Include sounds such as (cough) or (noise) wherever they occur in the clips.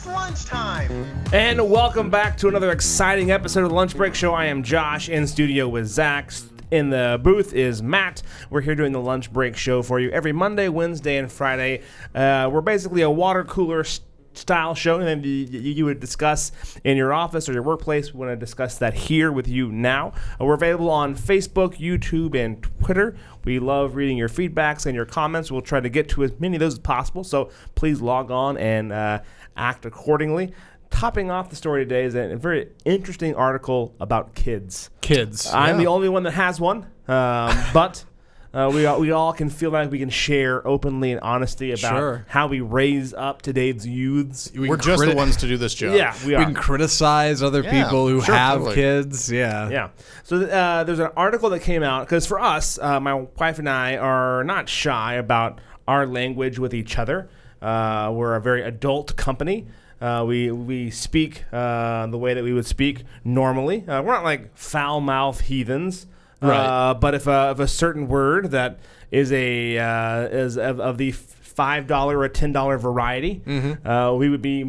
It's lunchtime. And welcome back to another exciting episode of the Lunch Break Show. I am Josh in studio with Zach. In the booth is Matt. We're here doing the Lunch Break Show for you every Monday, Wednesday, and Friday. Uh, we're basically a water cooler st- style show, and then you, you would discuss in your office or your workplace. We want to discuss that here with you now. Uh, we're available on Facebook, YouTube, and Twitter. We love reading your feedbacks and your comments. We'll try to get to as many of those as possible. So please log on and uh, act accordingly. Topping off the story today is a very interesting article about kids. Kids. I'm the only one that has one, um, (laughs) but uh, we all, we all can feel like we can share openly and honestly about Sure. how we raise up today's youths. We We're can just criti- the ones to do this job. Yeah, we We are. can criticize other Yeah, people who sure, have totally. kids. Yeah. Yeah. So uh, there's an article that came out because for us, uh, my wife and I are not shy about our language with each other. Uh, we're a very adult company. Uh, we we speak uh, the way that we would speak normally. Uh, we're not like foul mouth heathens. Uh, Right. but if a, if a certain word that is a uh, is of, of the five dollar or ten dollar variety, uh, we would be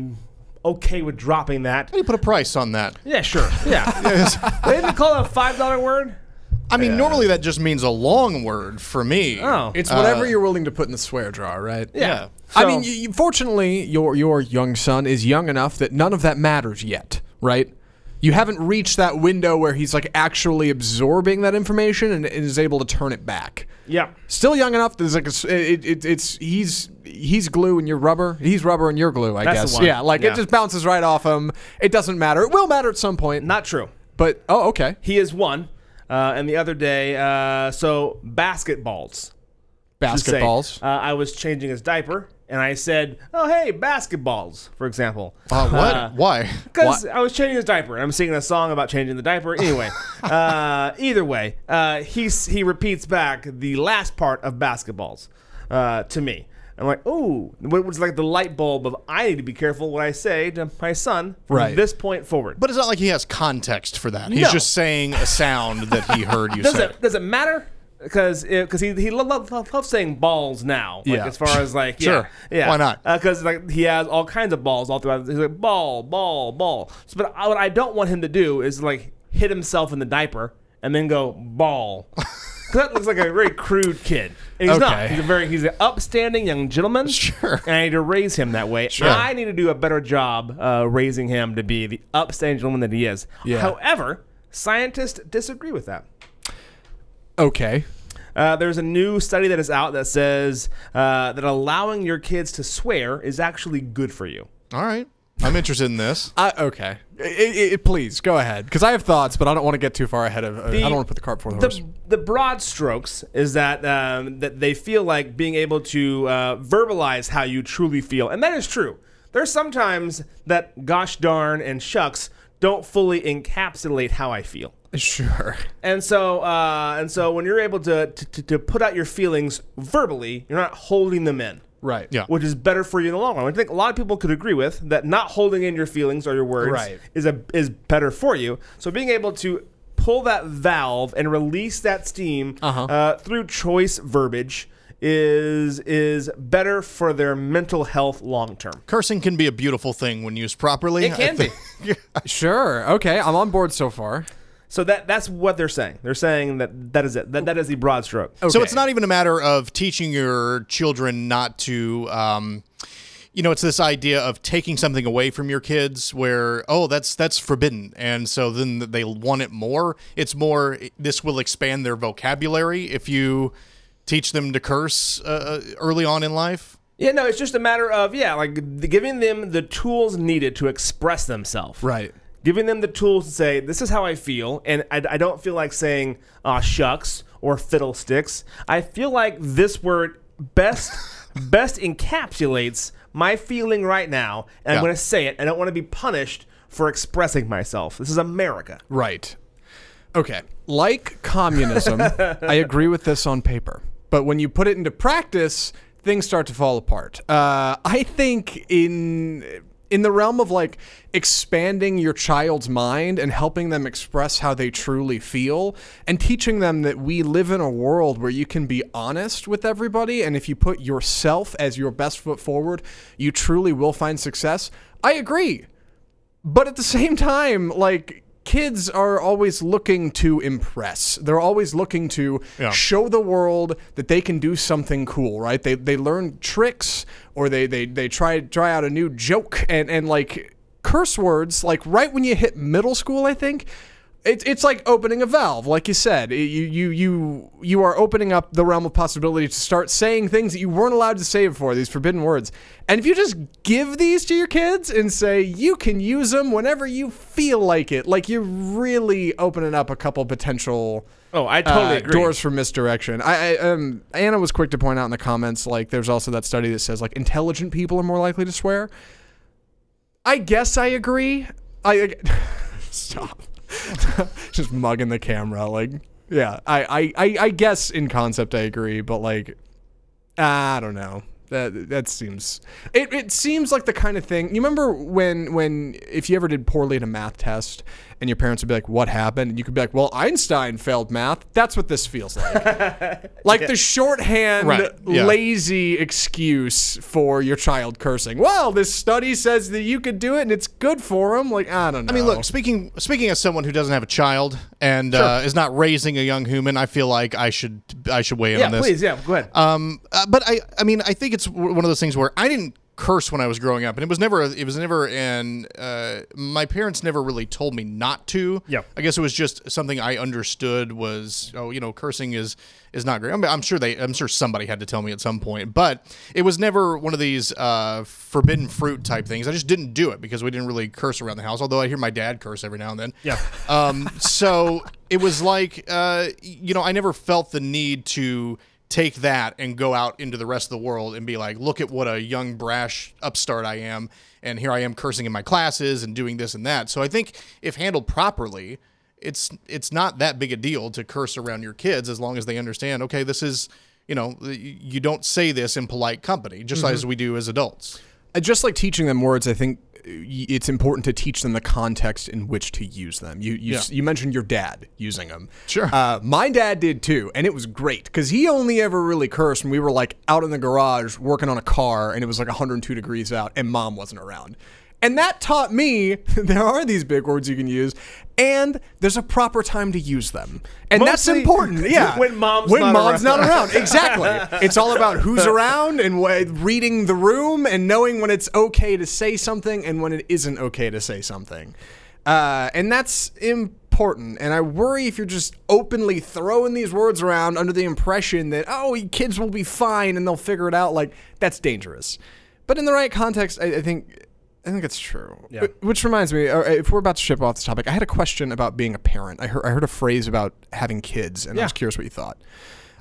okay with dropping that. How do you put a price on that? Yeah, sure. Yeah. (laughs) (laughs) they didn't call it a five dollar word. I mean, normally that just means a long word for me. Oh. It's whatever Uh, you're willing to put in the swear jar, right? Yeah. I mean, you, you- fortunately, your your young son is young enough that none of that matters yet, right? You haven't reached that window where he's like actually absorbing that information and, and is able to turn it back. Yeah. Still young enough. There's like a, it, it, it's he's he's glue and you're rubber. He's rubber and you're glue. I That's guess. Yeah, like Yeah. it just bounces right off him. It doesn't matter. It will matter at some point. Not true. But oh, okay. He is one. Uh, and the other day, uh, so basketballs. Basketballs. Uh, I was changing his diaper, and I said, "Oh, hey, basketballs," for example. Uh, what? Why? Because I was changing his diaper, and I'm singing a song about changing the diaper. Anyway, (laughs) uh, either way, uh, he he repeats back the last part of basketballs uh, to me. I'm like, ooh, it was like the light bulb of I need to be careful what I say to my son from Right. this point forward. But it's not like he has context for that. He's No. just saying a sound that he heard you (laughs) does say. it does it matter? Because because he he lo- lo- lo- loves saying balls now. Like Yeah. as far as like yeah, Sure. yeah. Why not? Because like he has all kinds of balls all throughout. He's like ball, ball, ball. So, but I, what I don't want him to do is like hit himself in the diaper and then go ball. (laughs) that looks like a very crude kid. And he's not. He's a very he's an upstanding young gentleman. Sure. And I need to raise him that way. Sure. I need to do a better job uh, raising him to be the upstanding gentleman that he is. Yeah. However, scientists disagree with that. Okay. Uh, there's a new study that is out that says uh, that allowing your kids to swear is actually good for you. All right. I'm interested in this. (laughs) I, okay. I- I- I- please go ahead, because I have thoughts, but I don't want to get too far ahead of. uh, I don't want to put the cart before the horse. The, the broad strokes is that um, that they feel like being able to uh, verbalize how you truly feel, and that is true. There's sometimes that gosh darn and shucks don't fully encapsulate how I feel. Sure. (laughs) And so, uh, and so, when you're able to, to to- to put out your feelings verbally, you're not holding them in. Right. Yeah. which is better for you in the long run. I think a lot of people could agree with that. Not holding in your feelings or your words Right. is a is better for you. So being able to pull that valve and release that steam Uh-huh. uh, through choice verbiage is is better for their mental health long term. Cursing can be a beautiful thing when used properly. It can I think- (laughs) Sure. Okay. I'm on board so far. So that that's what they're saying. They're saying that that is it. That that is the broad stroke. So it's not even a matter of teaching your children not to. Um, you know, it's this idea of taking something away from your kids, where oh, that's that's forbidden, and so then they want it more. It's more. This will expand their vocabulary if you teach them to curse uh, early on in life. Yeah, no, it's just a matter of yeah, like giving them the tools needed to express themselves. Right. Giving them the tools to say this is how I feel, and I, I don't feel like saying "ah shucks" or "fiddlesticks." I feel like this word best (laughs) best encapsulates my feeling right now, and I'm Yeah. going to say it. I don't want to be punished for expressing myself. This is America. Right. Okay. Like communism, I (laughs) agree with this on paper. But when you put it into practice, things start to fall apart. Uh, I think in in the realm of like expanding your child's mind and helping them express how they truly feel and teaching them that we live in a world where you can be honest with everybody and if you put yourself as your best foot forward, you truly will find success. I agree. But at the same time, like kids are always looking to impress. They're always looking to Yeah. show the world that they can do something cool, right? They they learn tricks or they they they try try out a new joke and and like curse words like right when you hit middle school, I think it's it's like opening a valve, like you said. You you you you are opening up the realm of possibility to start saying things that you weren't allowed to say before. These forbidden words, and if you just give these to your kids and say you can use them whenever you feel like it, like you're really opening up a couple potential Oh, I totally uh, agree. doors for misdirection. I, I um Anna was quick to point out in the comments like there's also that study that says like intelligent people are more likely to swear. I guess I agree. I, I (laughs) stop. (laughs) Just mugging the camera like yeah. I, I I I guess in concept I agree, but like I don't know. That that seems it, it seems like the kind of thing. You remember when when if you ever did poorly in a math test and your parents would be like, "What happened?" and you could be like, "Well, Einstein failed math." That's what this feels like. (laughs) like the shorthand, Right, yeah. lazy excuse for your child cursing. Well, this study says that you could do it and it's good for them. Like I don't know. I mean, look. Speaking speaking as someone who doesn't have a child and uh, is not raising a young human, I feel like I should I should weigh in yeah, on this. Yeah, please, yeah, go ahead. Um, uh, but I, I mean, I think it's one of those things where I didn't curse when I was growing up, and it was never, it was never, and uh, my parents never really told me not to. Yeah, I guess it was just something I understood was, oh, you know, cursing is is not great. I mean, I'm sure they, I'm sure somebody had to tell me at some point, but it was never one of these uh, forbidden fruit type things. I just didn't do it because we didn't really curse around the house. Although I hear my dad curse every now and then. Yeah. Um, so it was like, uh, you know, I never felt the need to take that and go out into the rest of the world and be like, look at what a young, brash upstart I am. And here I am cursing in my classes and doing this and that. So I think if handled properly, it's it's not that big a deal to curse around your kids as long as they understand, okay, this is, you know, you don't say this in polite company, just as we do as adults. Uh, just like teaching them words, I think it's important to teach them the context in which to use them. You you, Yeah. you mentioned your dad using them. Sure. Uh, my dad did too, and it was great because he only ever really cursed when we were like out in the garage working on a car, and it was like 102 degrees out, and mom wasn't around. And that taught me (laughs) there are these big words you can use, and there's a proper time to use them, and that's important. (laughs) Yeah, when mom's when not mom's around. not around. Exactly. (laughs) It's all about who's around and wh- reading the room and knowing when it's okay to say something and when it isn't okay to say something. Uh, and that's important. And I worry if you're just openly throwing these words around under the impression that, oh, kids will be fine and they'll figure it out. Like, that's dangerous. But in the right context, I, I think. I think it's true. Yeah. Which reminds me, uh, if we're about to ship off this topic, I had a question about being a parent. I heard, I heard a phrase about having kids, and I was curious what you thought.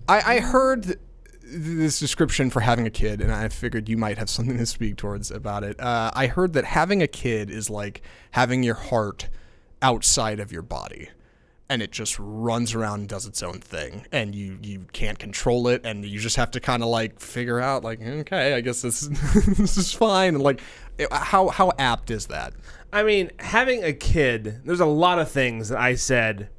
I, I heard this description for having a kid, and I figured you might have something to speak towards about it. Uh, I heard that having a kid is like having your heart outside of your body. And it just runs around and does its own thing, and you you can't control it, and you just have to kind of like figure out like, okay, I guess this (laughs) this is fine, and like, eh, how how apt is that? I mean, having a kid, there's a lot of things that I said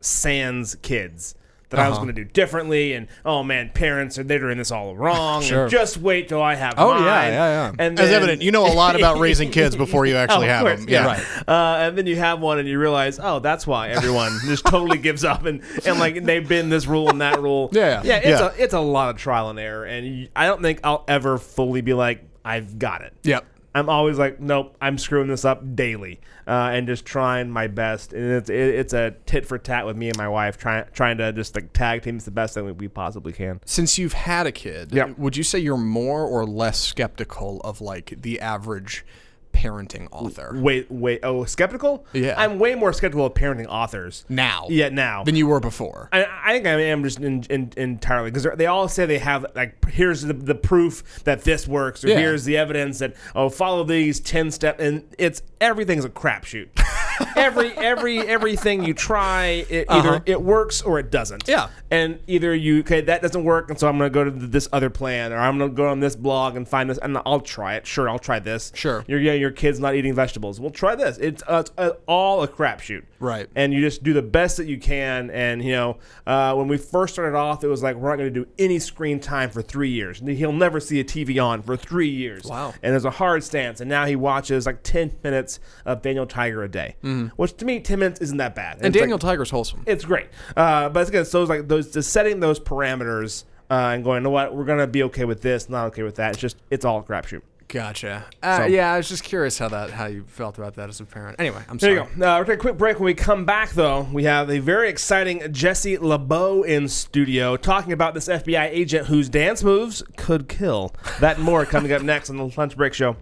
sans kids that I was Uh-huh. going to do differently. And oh man, parents are they're doing this all wrong. Sure. And just wait till I have Oh, yeah, mine. yeah, yeah. And As evident, you know a lot about raising kids before you (laughs) actually Oh, have course, them. yeah. Right. Uh, and then you have one, and you realize, oh, that's why everyone (laughs) just totally gives up, and, and like they've been this rule and that rule. Yeah. yeah. It's Yeah. a it's a lot of trial and error, and you, I don't think I'll ever fully be like, I've got it. Yep. I'm always like, nope, I'm screwing this up daily, uh, and just trying my best. And it's it, it's a tit for tat with me and my wife, trying trying to just like tag teams the best that we, we possibly can. Since you've had a kid, Yeah. would you say you're more or less skeptical of like the average parenting author Wait, wait, oh, skeptical? Yeah. I'm way more skeptical of parenting authors. now? Yeah, now. than you were before. I, I think I am just in, in, entirely because they all say they have like here's the, the proof that this works or Yeah. here's the evidence that oh follow these ten step and it's everything's a crapshoot. (laughs) every every everything you try, it either Uh-huh. it works or it doesn't. Yeah. And either you okay that doesn't work, and so I'm gonna go to this other plan, or I'm gonna go on this blog and find this, and I'll try it. Sure, I'll try this. Sure. Your yeah, your kid's not eating vegetables. Well, try this. It's, uh, it's uh, all a crapshoot. Right. And you just do the best that you can. And you know, uh, when we first started off, it was like we're not going to do any screen time for three years. He'll never see a TV on for three years. Wow. And there's a hard stance. And now he watches like ten minutes of Daniel Tiger a day, which to me, ten minutes isn't that bad. Mm-hmm. And It's like- Daniel Tiger's wholesome. it's great. Uh, but it's again, so it's like those just setting those parameters uh, and going, you know what, we're gonna be okay with this, not okay with that. It's just it's all a crapshoot. Gotcha. Uh, So- yeah, I was just curious how that how you felt about that as a parent. Anyway, I'm There sorry. you go. Uh, we're taking a quick break. When we come back, though, we have a very exciting Jesse LeBeau in studio talking about this FBI agent whose dance moves could kill. That and more coming up (laughs) next on the Lunch Break Show.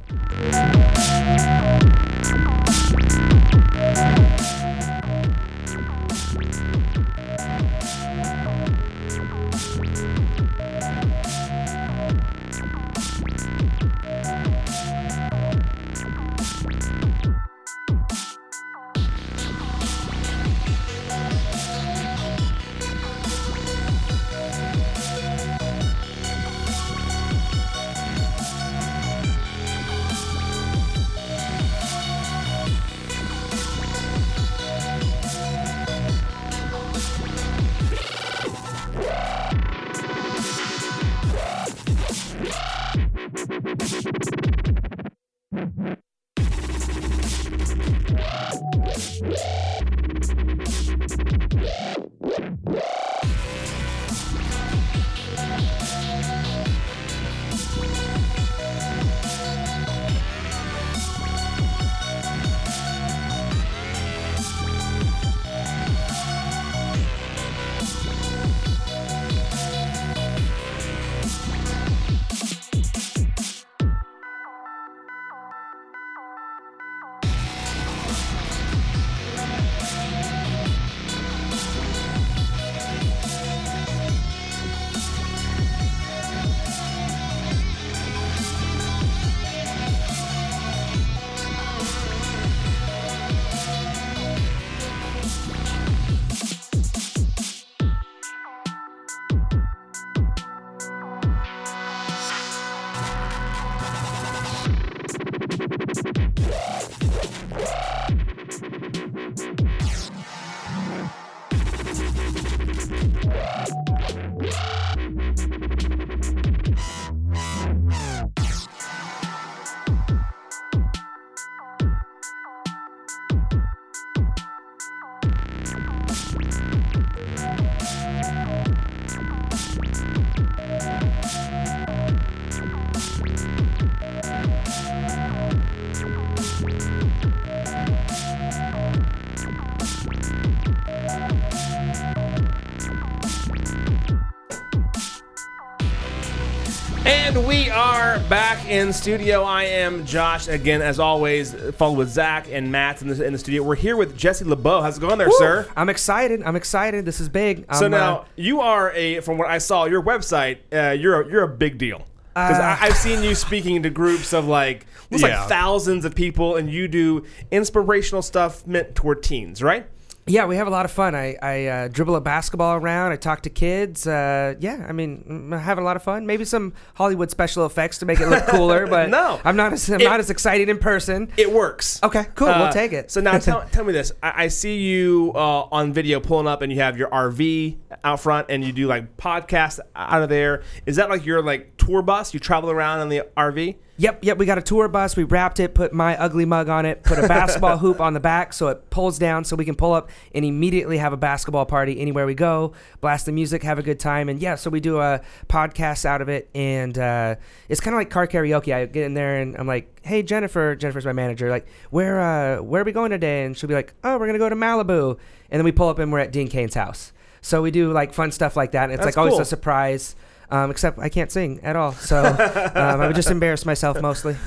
Back in studio. I am Josh again, as always, followed with Zach and Matt in the, in the studio. We're here with Jesse LeBeau. How's it going there, sir? I'm excited. I'm excited. This is big. So I'm, now uh, you are a, from what I saw, your website. Uh, you're a, you're a big deal because Uh, I've seen you speaking to groups of like looks Yeah. like thousands of people, and you do inspirational stuff meant toward teens, right? Yeah, we have a lot of fun. I, I uh, dribble a basketball around. I talk to kids. Uh, yeah, I mean, I'm having a lot of fun. Maybe some Hollywood special effects to make it look (laughs) cooler, but No. I'm not as I'm It- not as excited in person. It works. Okay, cool. Uh, we'll take it. So now (laughs) tell, tell me this. I, I see you uh, on video pulling up and you have your RV out front and you do like podcasts out of there. Is that like your like tour bus? You travel around in the RV? Yep, yep. We got a tour bus. We wrapped it, put my ugly mug on it, put a basketball (laughs) hoop on the back so it pulls down so we can pull up and immediately have a basketball party anywhere we go, blast the music, have a good time. And yeah, so we do a podcast out of it. And uh, it's kind of like car karaoke. I get in there and I'm like, hey, Jennifer, Jennifer's my manager, like, where, uh, where are we going today? And she'll be like, oh, we're going to go to Malibu. And then we pull up and we're at Dean Cain's house. So we do like fun stuff like that. And it's That's like always cool. a surprise. Um, except I can't sing at all, so um, I would just embarrass myself mostly. (laughs)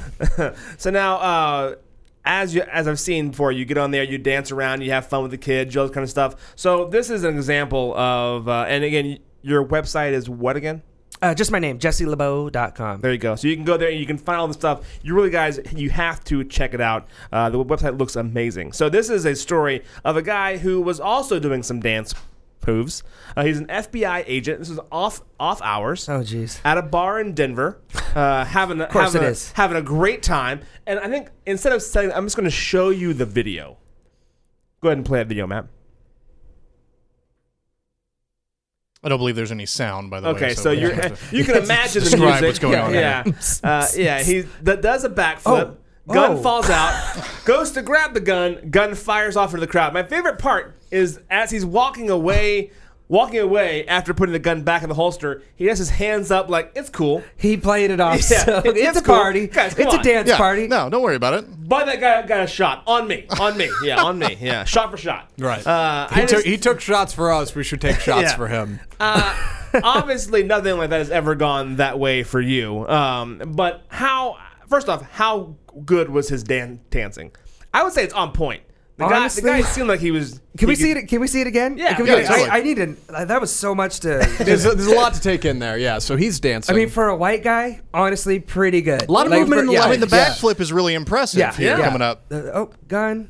So now, uh, as you as I've seen before, you get on there, you dance around, you have fun with the kids, all this kind of stuff. So this is an example of, uh, and again, your website is what again? Uh, just my name, jesselebeau.com. There you go. So you can go there and you can find all the stuff. You really, guys, you have to check it out. Uh, the website looks amazing. So this is a story of a guy who was also doing some dance moves. Uh, he's an FBI agent. This is off off hours. Oh, jeez. At a bar in Denver, uh, having a, course having, it a, is. having a great time. And I think instead of saying, I'm just going to show you the video. Go ahead and play that video, Matt. I don't believe there's any sound, by the way. Okay, so, we you're you can imagine the (laughs) Describe music. what's going yeah, on Yeah, uh, yeah. He that does a backflip. Oh. Gun Oh. falls out. (laughs) goes to grab the gun. Gun fires off into the crowd. My favorite part is as he's walking away. Walking away after putting the gun back in the holster, he has his hands up like it's cool. He played it off. (laughs) Yeah, so it- it's it's a cool. party. Guys, come it's on. a dance yeah, party. No, don't worry about it. But that guy got a shot on me, on me, yeah, on me, yeah, (laughs) shot for shot. Right. Uh, he, I took, just- he took shots for us. We should take shots Yeah. for him. uh, obviously nothing like that has ever gone that way for you. Um, but how? First off, how good was his dan- dancing? I would say it's on point. The guy, the guy seemed like he was. Can we he see it? Can we see it again? Yeah, Can we yeah, get it? totally. I, I need to. uh, That was so much to. (laughs) There's a, there's a lot to take in there. Yeah. So he's dancing. I mean, for a white guy, honestly, pretty good. A lot of movement in the yeah, leg. I mean, the yeah. backflip is really impressive Yeah, here yeah. coming up. Uh, oh, gun.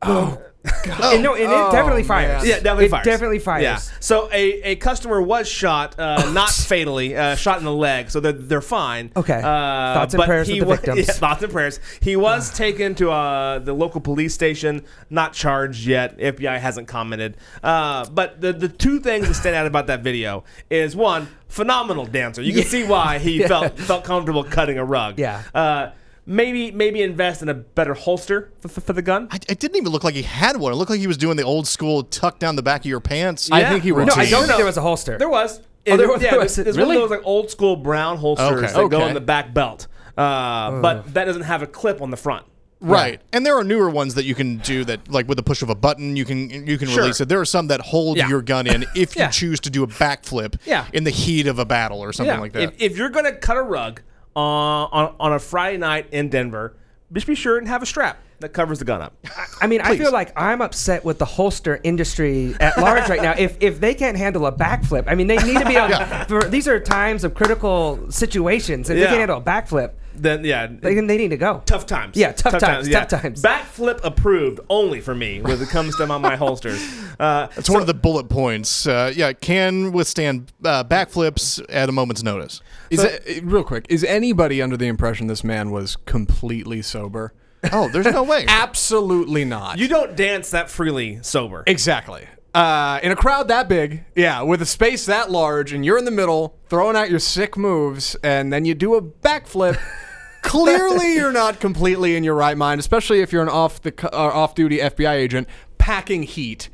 Oh, (laughs) and no, and Oh, it definitely fires. Yeah, definitely it fires. definitely fires. Yeah. So a, a customer was shot, uh, (laughs) not fatally, uh, shot in the leg, so they're, they're fine. Okay. Uh, Thoughts and but prayers he with the wa- (laughs) victims. Yeah, thoughts and prayers. He was (sighs) taken to uh, the local police station, not charged yet. FBI hasn't commented. Uh, but the, the two things that stand out about that video is one, phenomenal dancer. You can see why he felt felt comfortable cutting a rug. Yeah. Uh, maybe maybe invest in a better holster for, for, for the gun. I, it didn't even look like he had one. It looked like he was doing the old school tuck down the back of your pants. I think he No, was. No, I don't No. think there was a holster. There was. Oh, there was- yeah, there was- there's really? one of those like old school brown holsters Okay. that go Okay. in the back belt, uh, but that doesn't have a clip on the front. Right, and there are newer ones that you can do that, like with the push of a button, you can you can Sure. release it. There are some that hold Yeah. your gun in if you (laughs) choose to do a backflip Yeah. in the heat of a battle or something like that. If, if you're gonna cut a rug uh, on on a Friday night in Denver, just be sure and have a strap that covers the gun up. I mean, I feel like I'm upset with the holster industry at large right now. If if they can't handle a backflip, I mean, they need to be (laughs) on. for, these are times of critical situations. If Yeah. they can't handle a backflip, Then yeah, they, can- they need to go. tough times. Yeah, tough times, tough times. Backflip approved only for me when it comes to my, my holsters. (laughs) Uh, It's one of the bullet points. Uh, yeah, can withstand uh, backflips at a moment's notice. Is it, real quick, is anybody under the impression this man was completely sober? Oh, there's no way. (laughs) Absolutely not. you don't dance that freely sober. exactly. Uh, in a crowd that big, yeah, with a space that large, and you're in the middle throwing out your sick moves, and then you do a backflip. (laughs) Clearly, you're not completely in your right mind, especially if you're an off the uh, off duty FBI agent packing heat.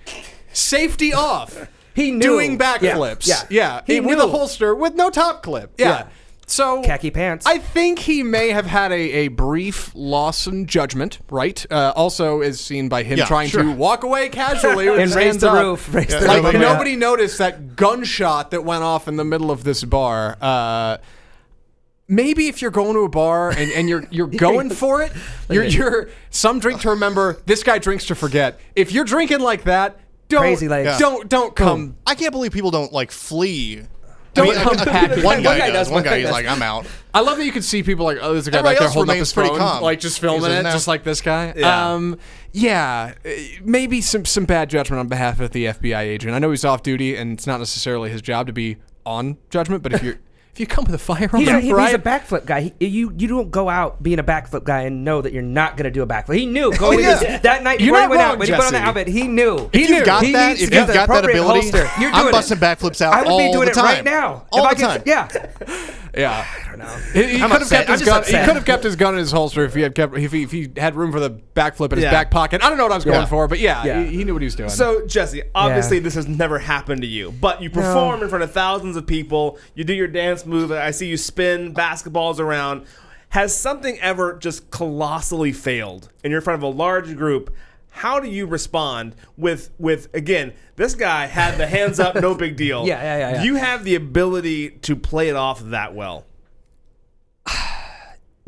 Safety off. He knew. doing Yeah, backflips. yeah. yeah, He with a holster with no top clip. Yeah. Yeah. So Khaki pants. I think he may have had a, a brief loss in judgment, right? Uh, also, is seen by him Yeah, trying sure. to walk away casually with (laughs) And his raise hands the up. roof, raise the like roof. Yeah. nobody noticed that gunshot that went off in the middle of this bar. Uh, maybe if you're going to a bar and, and you're you're (laughs) going for it, you're you're some drink to remember. This guy drinks to forget. If you're drinking like that, don't Crazy legs. don't don't come. I can't believe people don't like flee. Don't I mean, come I- I- packing. One guy, guy does. does, One one guy guy is does. like, I'm out. I love that you can see people like, oh, there's a guy Everybody back there else holding up remains his pretty phone, calm. like just filming He's it, like, "No." just like this guy. Yeah. Um, yeah, uh, maybe some some bad judgment on behalf of the FBI agent. I know he's off duty, and it's not necessarily his job to be on judgment. But if you're if you come with a firearm, He's, a, he- he's a backflip guy. He, you you don't go out being a backflip guy and know that you're not gonna do a backflip. He knew (laughs) oh, going yeah. into that night You're before he not went wrong, out when he put on the Jesse. outfit. He knew. He If knew. you've got He that, needs if to get you've the got that appropriate ability, holster. You're I'm doing busting it. backflips out I would all be doing the it time. right now. All if the I time. yeah. (laughs) Yeah, I don't know. He, he I'm could have upset. kept I'm his just gun. He upset. could have kept his gun in his holster if he had kept if he, if he had room for the backflip in his Yeah. back pocket. I don't know what I was going Yeah. for, but yeah, Yeah. He, he knew what he was doing. So Jesse, obviously this has never happened to you, but you perform in front of thousands of people. You do your dance move. I see you spin basketballs around. Has something ever just colossally failed and you're in front of a large group? How do you respond with with again? This guy had the hands up, no big deal. (laughs) Yeah, yeah, yeah, yeah. You have the ability to play it off that well. (sighs)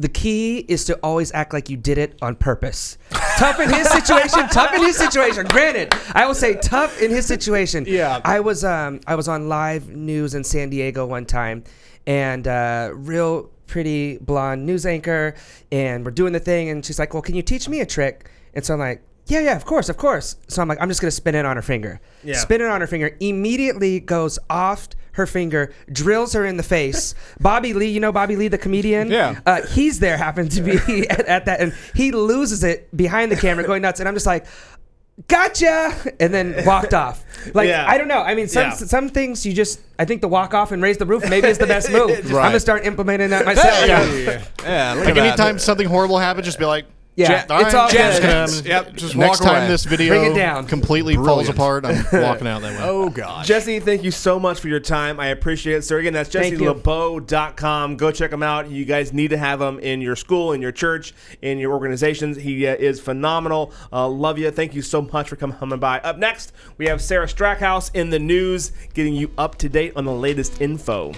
The key is to always act like you did it on purpose. tough in his situation. (laughs) tough in his situation. Granted, I will say tough in his situation. Yeah. I was um I was on live news in San Diego one time, and uh, real pretty blonde news anchor, and we're doing the thing, and she's like, "Well, can you teach me a trick?" And so I'm like. Yeah, yeah, of course, of course. So I'm like, I'm just gonna spin it on her finger. Yeah. Spin it on her finger. Immediately goes off her finger, drills her in the face. (laughs) Bobby Lee, you know Bobby Lee, the comedian. Yeah. Uh, he's there, happened to be (laughs) at, at that, and he loses it behind the camera, going nuts. And I'm just like, gotcha, and then walked off. Like Yeah. I don't know. I mean, some Yeah. some things you just. I think the walk off and raise the roof maybe is the (laughs) best move. I'm gonna start implementing that myself. yeah, yeah. Look Like at that. anytime something horrible happens, just be like, Yeah, "All it's all just good. gonna- Yep, just next walk time away. this video Bring it down. completely falls Brilliant. apart, I'm (laughs) walking out that way. Oh god. Jesse, thank you so much for your time. I appreciate it, sir. Again, that's Thank you. jesselebeau.com. Go check him out. You guys need to have him in your school, in your church, in your organizations. He uh, is phenomenal. Uh, love you. Thank you so much for coming by. Up next, we have Sarah Strackhouse in the news, getting you up to date on the latest info.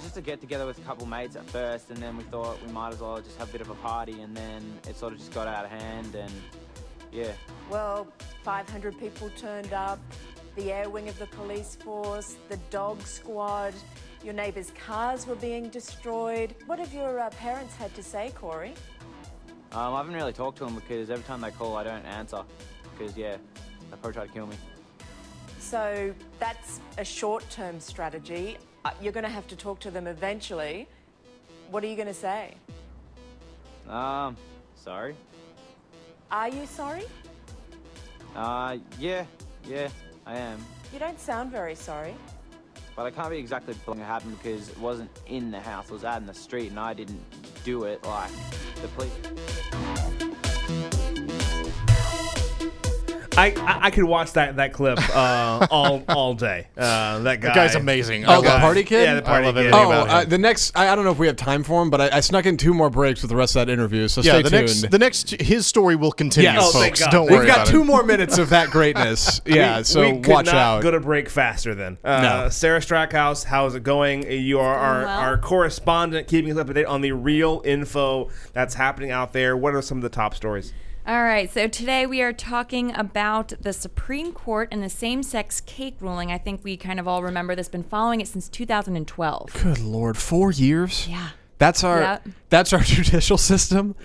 Was just a get together with a couple mates at first, and then we thought we might as well just have a bit of a party, and then it sort of just got out of hand, and yeah. Well, 500 people turned up, the air wing of the police force, the dog squad, your neighbours' cars were being destroyed. What have your uh, parents had to say, Corey? Um, I haven't really talked to them because every time they call, I don't answer. Because, yeah, they probably try to kill me. So that's a short term strategy. Uh, you're going to have to talk to them eventually. What are you going to say? Um, sorry. Are you sorry? Uh, yeah, yeah, I am. You don't sound very sorry. But I can't be exactly blaming it happened because it wasn't in the house, it was out in the street, and I didn't do it like the police. I, I, I could watch that that clip uh, all all day. Uh, that guy. That guy's amazing. Oh, the party kid? Yeah, the party I love kid. Oh, about uh, the next. I, I don't know if we have time for him, but I, I snuck in two more breaks with the rest of that interview. So Yeah, stay the tuned. next, the next, his story will continue, Yes. Oh, folks. God. Don't We've worry We've got about two it. more minutes of that greatness. (laughs) Yeah, We- so we could watch not out. Go to break faster then. Uh, No. Sarah Strackhouse, how's it going? You are our, well. our correspondent, keeping us up to date on the real info that's happening out there. What are some of the top stories? All right, so today we are talking about the Supreme Court and the same sex cake ruling. I think we kind of all remember this, been following it since 2012. Good lord, four years. Yeah. That's our Yeah. that's our (laughs) judicial system. Oh,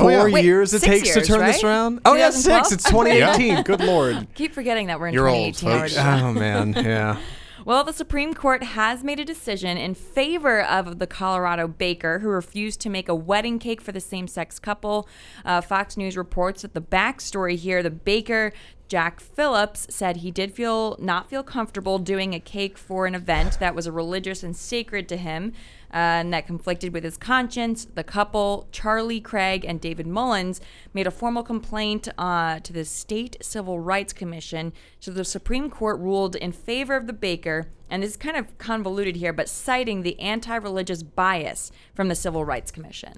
four yeah. Wait, years it takes years, to turn this around. Oh yeah, six. It's (laughs) 2018. Good lord. Keep forgetting that we're in You're old, 2018 folks. Oh man, yeah. Well, the Supreme Court has made a decision in favor of the Colorado baker who refused to make a wedding cake for the same sex couple. Uh, Fox News reports that the backstory here the baker, Jack Phillips, said he did feel not feel comfortable doing a cake for an event that was religious and sacred to him. Uh, and that conflicted with his conscience. The couple, Charlie Craig and David Mullins, made a formal complaint uh, to the State Civil Rights Commission. So the Supreme Court ruled in favor of the baker, and this is kind of convoluted here, but citing the anti religious bias from the Civil Rights Commission.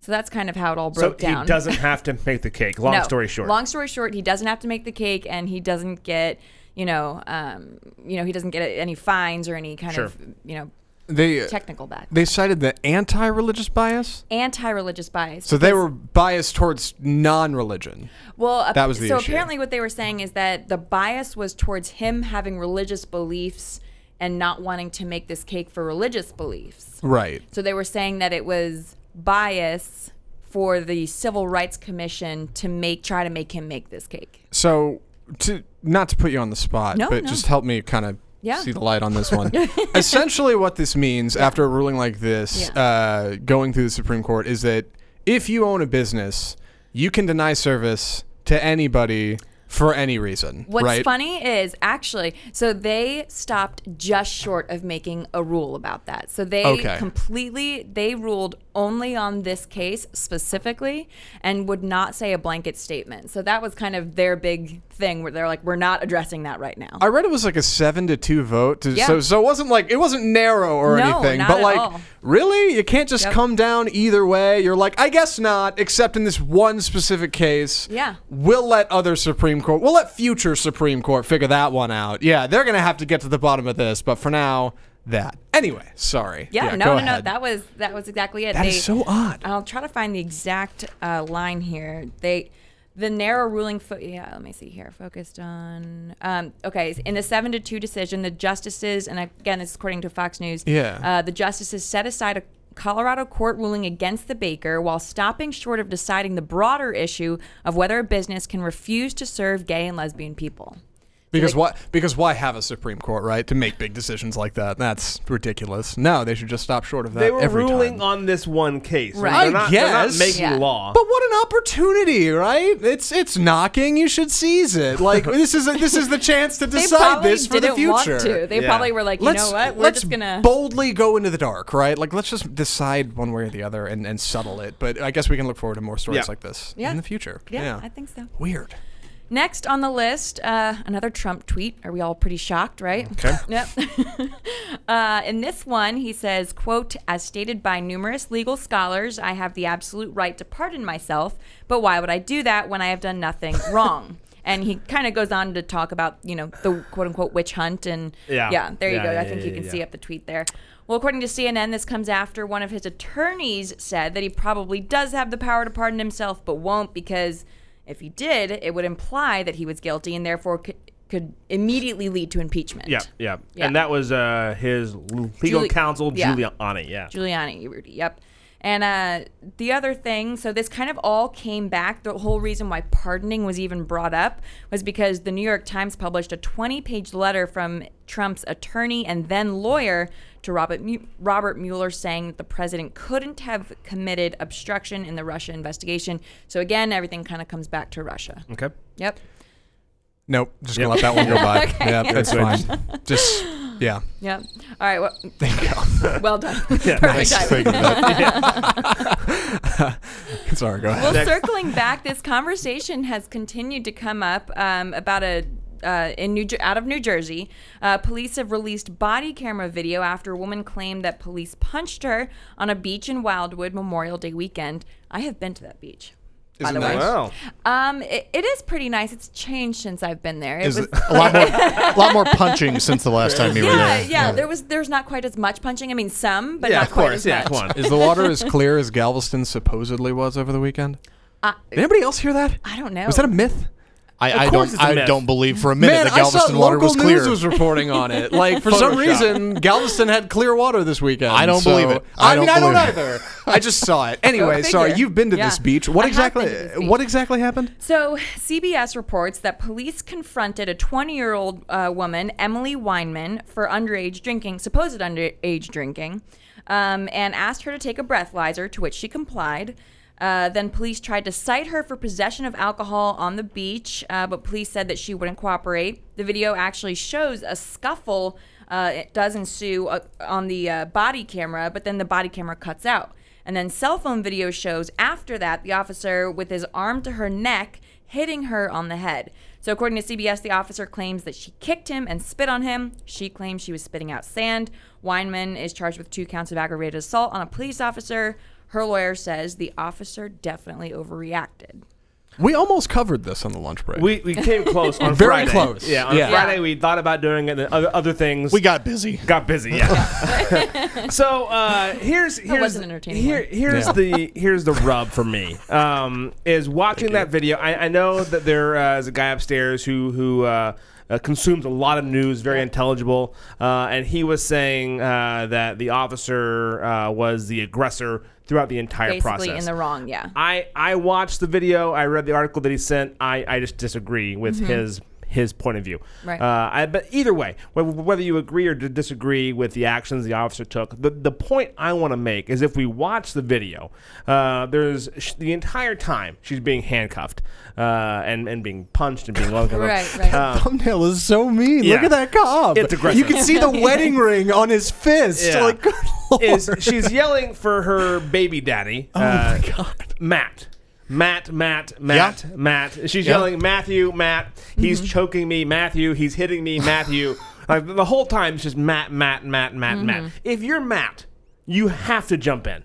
So that's kind of how it all So broke down. So he doesn't have to make the cake. Long (laughs) No. story short. Long story short, he doesn't have to make the cake, and he doesn't get, you know, um, you know, he doesn't get any fines or any kind Sure. of, you know, They technical back. they cited the anti-religious bias. Anti-religious bias. So they were biased towards non-religion. Well, That was the so issue. apparently what they were saying is that the bias was towards him having religious beliefs and not wanting to make this cake for religious beliefs. Right. So they were saying that it was bias for the Civil Rights Commission to make try to make him make this cake. So to not to put you on the spot, No, but no. just help me kind of Yeah. see the light on this one. (laughs) Essentially, what this means after a ruling like this, uh, going through the Supreme Court, is that if you own a business, you can deny service to anybody for any reason. What's right? funny is actually, so they stopped just short of making a rule about that. So they Okay. completely they ruled only on this case specifically and would not say a blanket statement. So that was kind of their big thing where they're like, we're not addressing that right now. I read it was like a seven to two vote. To, Yeah. So so it wasn't like it wasn't narrow or No, anything. but like all. really, you can't just Yep. come down either way. You're like, I guess not, except in this one specific case. Yeah. We'll let other Supreme Court. We'll let future Supreme Court figure that one out. Yeah, they're gonna have to get to the bottom of this. But for now, that. Anyway, sorry. Yeah, go no, no, no. That was that was exactly it. That they, is so odd. I'll try to find the exact uh, line here. They, the narrow ruling. Fo- yeah, let me see here. Focused on. Um, okay, in the seven to two decision, the justices, and again, this is according to Fox News. Yeah. Uh, the justices set aside a Colorado court ruling against the baker while stopping short of deciding the broader issue of whether a business can refuse to serve gay and lesbian people. Because they- why? Because why have a Supreme Court, right, to make big decisions like that? That's ridiculous. No, they should just stop short of that. They were every ruling time. on this one case. Right. They're I not, they're not guess. making Yeah. law. But what an opportunity, right? It's it's knocking. You should seize it. Like this is a, this is the chance to (laughs) decide this for the didn't future. want to. They Yeah. probably were like, you let's, know what? We're let's just gonna. boldly go into the dark, right? Like let's just decide one way or the other and, and settle it. But I guess we can look forward to more stories Yeah. like this Yeah. in the future. yeah, I think so. Weird. Next on the list, uh, another Trump tweet. Are we all pretty shocked, right? Okay. (laughs) Yep. (laughs) uh, in this one, he says, "quote As stated by numerous legal scholars, I have the absolute right to pardon myself, but why would I do that when I have done nothing (laughs) wrong?" And he kind of goes on to talk about, you know, the quote unquote witch hunt and Yeah. yeah, there you Yeah, go. yeah, I think you can see up the tweet there. Well, according to CNN, this comes after one of his attorneys said that he probably does have the power to pardon himself, but won't because if he did, it would imply that he was guilty and therefore could, could immediately lead to impeachment. yeah, yeah, Yeah. And that was uh, his legal counsel, yeah. Giuliani. Yeah. Giuliani, Rudy. Yep. And uh, the other thing, so this kind of all came back. The whole reason why pardoning was even brought up was because the New York Times published a 20 page letter from Trump's attorney and then lawyer to Robert, Mu- Robert Mueller saying that the president couldn't have committed obstruction in the Russia investigation. So again, everything kind of comes back to Russia. Okay. Yep. Nope. Just gonna let that one go by. (laughs) Okay. Yeah, that's fine. (laughs) Just yeah. Yep. All right. Well, There you (laughs) well done. Yeah, Perfect nice. timing. Thank you. Sorry. Go ahead. Well, circling back, this conversation has continued to come up um, about a. Uh, in New out of New Jersey, uh, police have released body camera video after a woman claimed that police punched her on a beach in Wildwood Memorial Day weekend. I have been to that beach. By Isn't the way, nice? Wow. um, it, it is pretty nice. It's changed since I've been there. It Is was, it a lot more, a lot more (laughs) punching since the last time you were yeah, there? yeah, There was there's not quite as much punching. I mean, some, but Yeah, not of quite course. as Yeah, much. come on. Is the water as clear as Galveston supposedly was over the weekend? (laughs) Uh, Did anybody else hear that? I don't know. Was that a myth? I, I don't. it's a I myth. don't believe for a minute Man, that I saw Galveston water local was clear. news was reporting on it. Like for some reason, Galveston had clear water this weekend. I don't so- believe it. I, I mean, don't I don't it. either. I just saw it. (laughs) Anyway, sorry. You've been to this beach. What I have exactly? been to this beach. What exactly happened? So, CBS reports that police confronted a 20 year old uh, woman, Emily Weinman, for underage drinking, supposed underage drinking, um, and asked her to take a breathalyzer, to which she complied. Uh, then police tried to cite her for possession of alcohol on the beach, uh, but police said that she wouldn't cooperate. The video actually shows a scuffle. Uh, does ensue uh, on the uh, body camera, but then the body camera cuts out. And then cell phone video shows after that the officer with his arm to her neck hitting her on the head. So, according to CBS, the officer claims that she kicked him and spit on him. She claims she was spitting out sand. Weinman is charged with two counts of aggravated assault on a police officer. Her lawyer says the officer definitely overreacted. We almost covered this on the lunch break. We, we came close on (laughs) Very Friday. close. Yeah, on Yeah. Friday we thought about doing it and other, other things. we got busy. got busy. Yeah. (laughs) so uh, here's here's was an entertaining here, one. here's Yeah. the here's the rub for me. Um, is watching that video. I, I know that there uh, is a guy upstairs who who. Uh, uh, consumes a lot of news, very intelligible, uh, and he was saying uh, that the officer uh, was the aggressor throughout the entire Basically process. in the wrong, yeah. I I watched the video. I read the article that he sent. I I just disagree with Mm-hmm. his his point of view. Right. Uh, I, but either way, whether you agree or disagree with the actions the officer took, the, the point I want to make is if we watch the video, uh, there's sh- the entire time she's being handcuffed uh, and, and being punched and being (laughs) welcomed. Right, right. Uh, thumbnail is so mean. Yeah. Look at that cop. It's aggressive. You can see the (laughs) wedding ring on his fist. Yeah. Like, good lord. is she's yelling for her baby daddy, oh uh, my god. Matt. Matt, Matt, Matt, Matt. She's yelling, Matthew, Matt. He's mm-hmm. choking me, Matthew. He's hitting me, Matthew. (laughs) like the whole time, it's just Matt, Matt, Matt, Matt, Matt. Mm-hmm. If you're Matt, you have to jump in.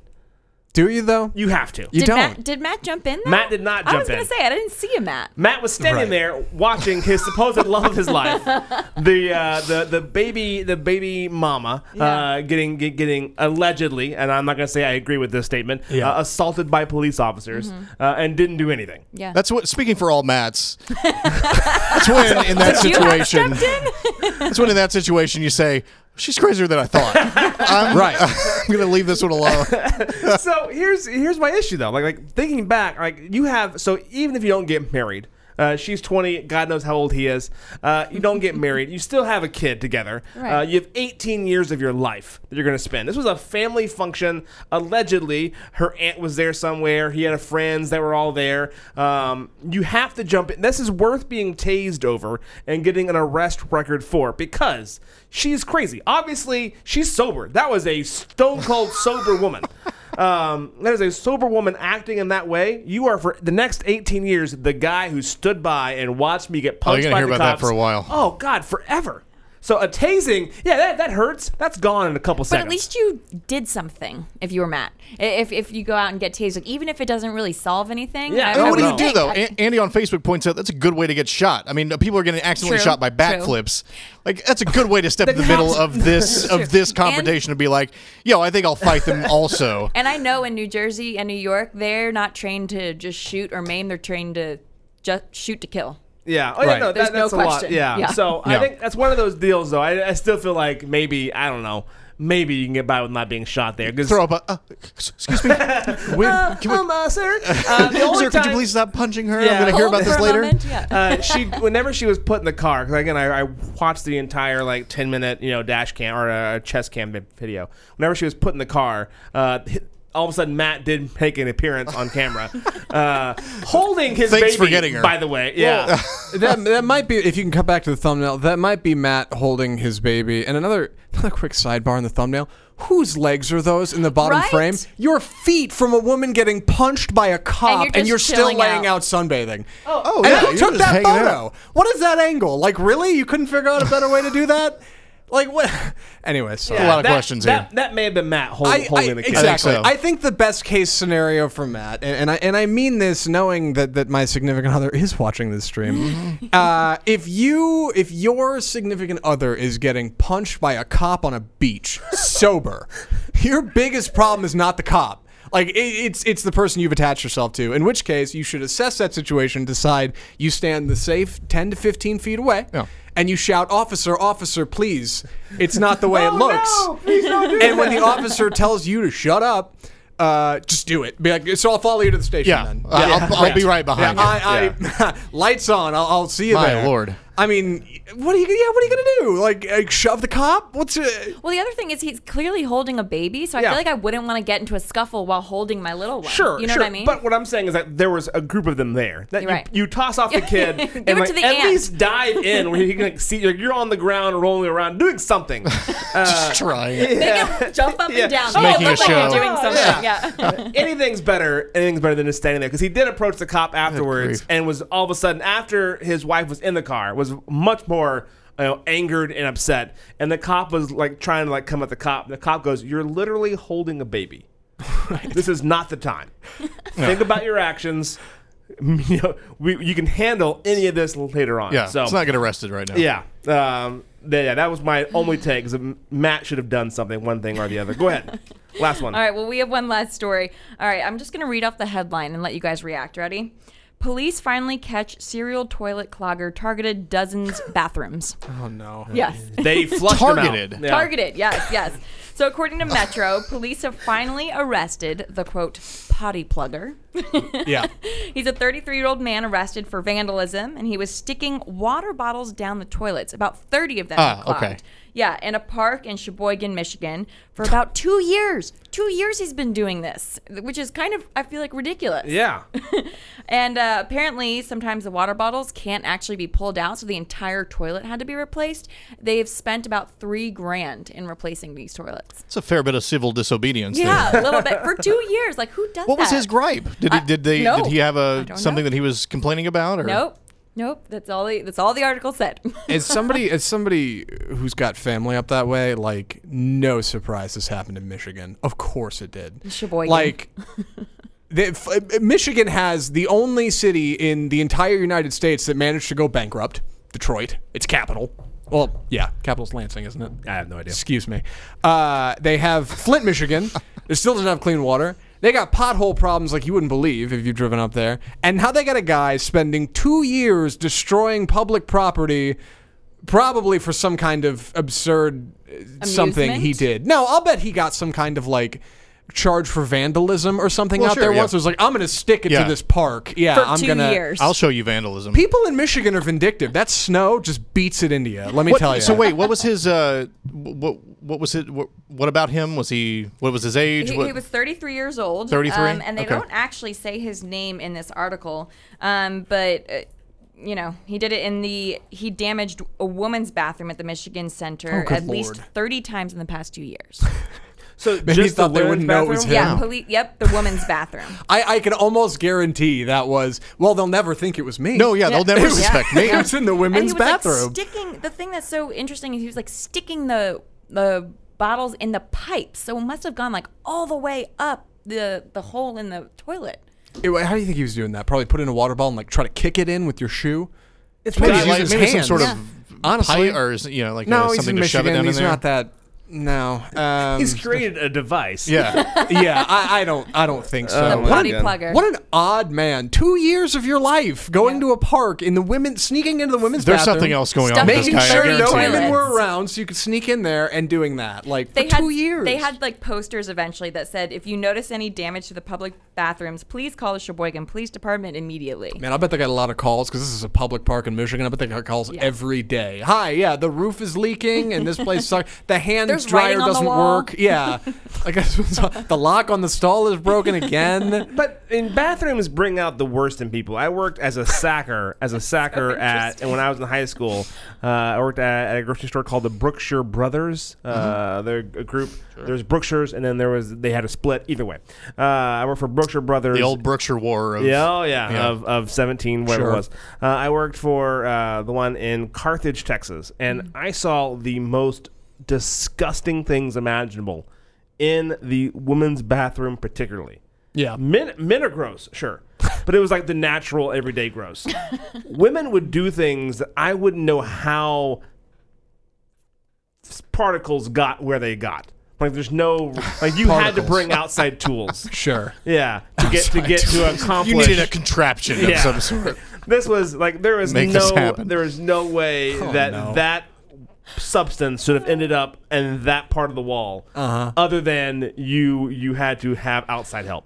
Do you though? You have to. You did don't. Matt did Matt jump in? Though? Matt did not jump in. I jump was gonna in. say I didn't see a Matt. Matt was standing Right. there watching his (laughs) supposed love of his life, (laughs) the uh, the the baby the baby mama uh, getting get, getting allegedly, and I'm not gonna say I agree with this statement, Yeah. uh, assaulted by police officers Mm-hmm. uh, and didn't do anything. Yeah. That's what. Speaking for all Mats, (laughs) that's when in that you have situation. stepped in? That's when in that situation you say, "She's crazier than I thought." (laughs) I'm, Right. (laughs) I'm gonna leave this one alone. (laughs) so here's here's my issue though. Like like thinking back, like you have so even if you don't get married. Uh, she's 20. God knows how old he is. Uh, you don't get (laughs) married. You still have a kid together. Uh, you have 18 years of your life that you're going to spend. This was a family function. Allegedly, her aunt was there somewhere. He had a friends that were all there. Um, you have to jump in. This is worth being tased over and getting an arrest record for because she's crazy. Obviously, she's sober. That was a stone cold sober woman. (laughs) Um, that is a sober woman acting in that way. You are for the next 18 years the guy who stood by and watched me get Oh, punched gonna by hear the about that cops. for a while. Oh God, forever. So a tasing, yeah, that, that hurts. That's gone in a couple But seconds. But at least you did something. If you were Matt, I- if if you go out and get tased, like, even if it doesn't really solve anything. Yeah, I, no, I what do you no. do think- though? I- An- Andy on Facebook points out that's a good way to get shot. I mean, people are getting accidentally True, shot by true. backflips. Like that's a good way to step The (laughs) in the middle of this (laughs) of this confrontation and be like, "Yo, I think I'll fight them (laughs) also." And I know in New Jersey and New York, they're not trained to just shoot or maim. They're trained to just shoot to kill. Yeah. Oh, yeah, Right. no, There's that, no that's a lot. question. Yeah. Yeah. So I Yeah. think that's one of those deals, though. I, I still feel like maybe I don't know. Maybe you can get by with not being shot there. Because Throw up a. Uh, excuse me, (laughs) uh, um, uh, sir, (laughs) uh, the only sir. Could you time- please stop punching her? Yeah. I'm gonna hear Hold about for this a later. moment, Yeah. uh, she whenever she was put in the car because again I, I watched the entire like 10 minute you know dash cam or uh, chest cam vi- video whenever she was put in the car uh, hi- all of a sudden Matt did make an appearance on camera (laughs) uh, holding his Thanks baby for getting her. by the way yeah (laughs) that that might be if you can cut back to the thumbnail. That might be Matt holding his baby. And another another quick sidebar in the thumbnail. Whose legs are those in the bottom Right? frame? Your feet from a woman getting punched by a cop, you're and you're, still laying out. out, sunbathing. Oh, oh and yeah, who took that photo? out. What is that angle? Like, really? You couldn't figure out a better way to do that? Like what? (laughs) Anyway, sorry. A lot of that, questions that, here. that may have been Matt hold, I, holding I- the kid exactly. so. I think the best case scenario for Matt, and, and I and I mean this knowing that that my significant other is watching this stream. uh, if you if your significant other is getting punched by a cop on a beach, (laughs) sober, your biggest problem is not the cop. Like it, it's it's the person you've attached yourself to. In which case, you should assess that situation, decide you stand the safe ten to fifteen feet away, Yeah. and you shout, "Officer, officer, please! It's not the way it (laughs) Oh, looks." no, please don't do and when the officer tells you to shut up, uh, just do it. Be like, so I'll follow you to the station Yeah, then. Uh, I'll, I'll be right behind you. I, I (laughs) lights on. I'll, I'll see you My there. lord. I mean, what are you? Yeah, what are you gonna do? Like, uh, shove the cop? What's it? Well, the other thing is he's clearly holding a baby, so I Yeah. feel like I wouldn't want to get into a scuffle while holding my little one. Sure, you know sure. what I mean? But what I'm saying is that there was a group of them there. That you, Right. you toss off the (laughs) kid Give and it like to the at aunt. least dive in where you can like, see you're, you're on the ground rolling around doing something. (laughs) Just trying. Make him jump up Yeah. and down. Just Make it making a look like you're show. doing something. Yeah. (laughs) anything's better. Anything's better than just standing there because he did approach the cop afterwards grief. and was all of a sudden after his wife was in the car was much more you know, angered and upset. And the cop was like trying to like come at the cop. The cop goes, "You're literally holding a baby. This is not the time. (laughs) Think about your actions." You know, we, you can handle any of this later on. Yeah, so it's not get arrested right now. yeah, um, th- yeah, that was my only take. Is Matt should have done something, one thing or the other. Go ahead, (laughs) last one. All right, well, we have one last story. All right, I'm just going to read off the headline and let you guys react. Ready? Police finally catch serial toilet clogger targeted dozens (laughs) bathrooms. Oh no. Yes. They (laughs) flushed him out. Targeted. Yeah. Targeted, yes, yes. So, according to Metro, police have finally arrested the quote potty plugger. Yeah. (laughs) He's a 33 year old man arrested for vandalism, and he was sticking water bottles down the toilets. About 30 of them. Ah, clogged. okay. Yeah, in a park in Sheboygan, Michigan, for about two years. Two years he's been doing this, which is kind of, I feel like, ridiculous. Yeah. (laughs) And uh, apparently, sometimes the water bottles can't actually be pulled out, so the entire toilet had to be replaced. They've spent about three grand in replacing these toilets. It's a fair bit of civil disobedience. there. Yeah, a little bit for (laughs) two years. Like, who does that? What was his gripe? Did he, I- did they no. did he have I a don't something know. that he was complaining about? Or? Nope, nope. That's all. The, that's all the article said. (laughs) as somebody as somebody who's got family up that way, like no surprise this happened in Michigan. Of course it did. Sheboygan. Like (laughs) the, f- Michigan has the only city in the entire United States that managed to go bankrupt. Detroit, its capital. Well, yeah, capital's Lansing, isn't it? I have no idea. Excuse me. Uh, they have Flint, Michigan. it still doesn't have clean water. They got pothole problems like you wouldn't believe if you've driven up there. And now they got a guy spending two years destroying public property, probably for some kind of absurd uh, something he did. No, I'll bet he got some kind of like charge for vandalism or something Well, out sure, there yeah. once. It was like, I'm going to stick it Yeah. to this park. Yeah, for I'm gonna. I'll show you vandalism. People in Michigan are vindictive. That snow just beats it into you. Let me What- tell you. So wait, what was his? Uh, what what was it? What, what about him? Was he? What was his age? He, what, he was 33 years old. 33? Um, and they Okay. don't actually say his name in this article. Um, but, uh, you know, he did it in the. He damaged a woman's bathroom at the Michigan Center Oh, good at least 30 times in the past two years. (laughs) So (laughs) Maybe he just the thought they women's wouldn't know it was bathroom? him. yeah, poli- yep, the woman's bathroom. (laughs) I, I can almost guarantee that was well. They'll never think it was me. no, yeah, they'll never (laughs) suspect me. It was in the and women's he was bathroom. like sticking. The thing that's so interesting is he was like sticking the the bottles in the pipes, so it must have gone like all the way up the the hole in the toilet. It- how do you think he was doing that? Probably put in a water bottle and like try to kick it in with your shoe. It's Maybe probably- he's like, using maybe his some sort hands. of Honestly, pipe or is- you know like no, uh, he's something in to shove it Michigan. down He's in there. not that. No. Um, he's created a device. yeah. (laughs) yeah, I, I don't. I don't think so. Oh, what, potty plugger. what an odd man! Two years of your life going Yeah. to a park in the women, sneaking into the women's bathroom. There's bathroom. something else going on Stuff with this Making sure no guarantee women were around, so you could sneak in there and doing that, like they for had two years. they had like posters eventually that said if you notice any damage to the public bathrooms please call the sheboygan police department immediately Man, I bet they got a lot of calls because this is a public park in Michigan. I bet they got calls Yeah. every day. Hi, yeah, the roof is leaking and this place (laughs) sucks. The hand There's dryer on the doesn't wall. work. (laughs) Yeah, I guess the lock on the stall is broken again. (laughs) But in bathrooms bring out the worst in people. I worked as a sacker, as a sacker at, and when I was in high school, uh, I worked at, at a grocery store called the Brookshire Brothers. Uh, They're a group. There's Brookshires, and then there was they had a split. Either way, uh, I worked for Brookshire Brothers. The old Brookshire War of Yeah, oh yeah, Yeah. Of, of 17, whatever Sure. it was. Uh, I worked for uh, the one in Carthage, Texas, and Mm-hmm. I saw the most disgusting things imaginable in the women's bathroom, particularly. Yeah, Men, men are gross, sure, (laughs) but it was like the natural, everyday gross. (laughs) Women would do things that I wouldn't know how particles got where they got. Like there's no like you had to bring outside tools. (laughs) sure. Yeah, to get to get to accomplish. You needed a contraption Yeah. of some sort. This was like there was Make no there was no way oh, that no. that substance should have ended up in that part of the wall, Uh-huh. other than you you had to have outside help.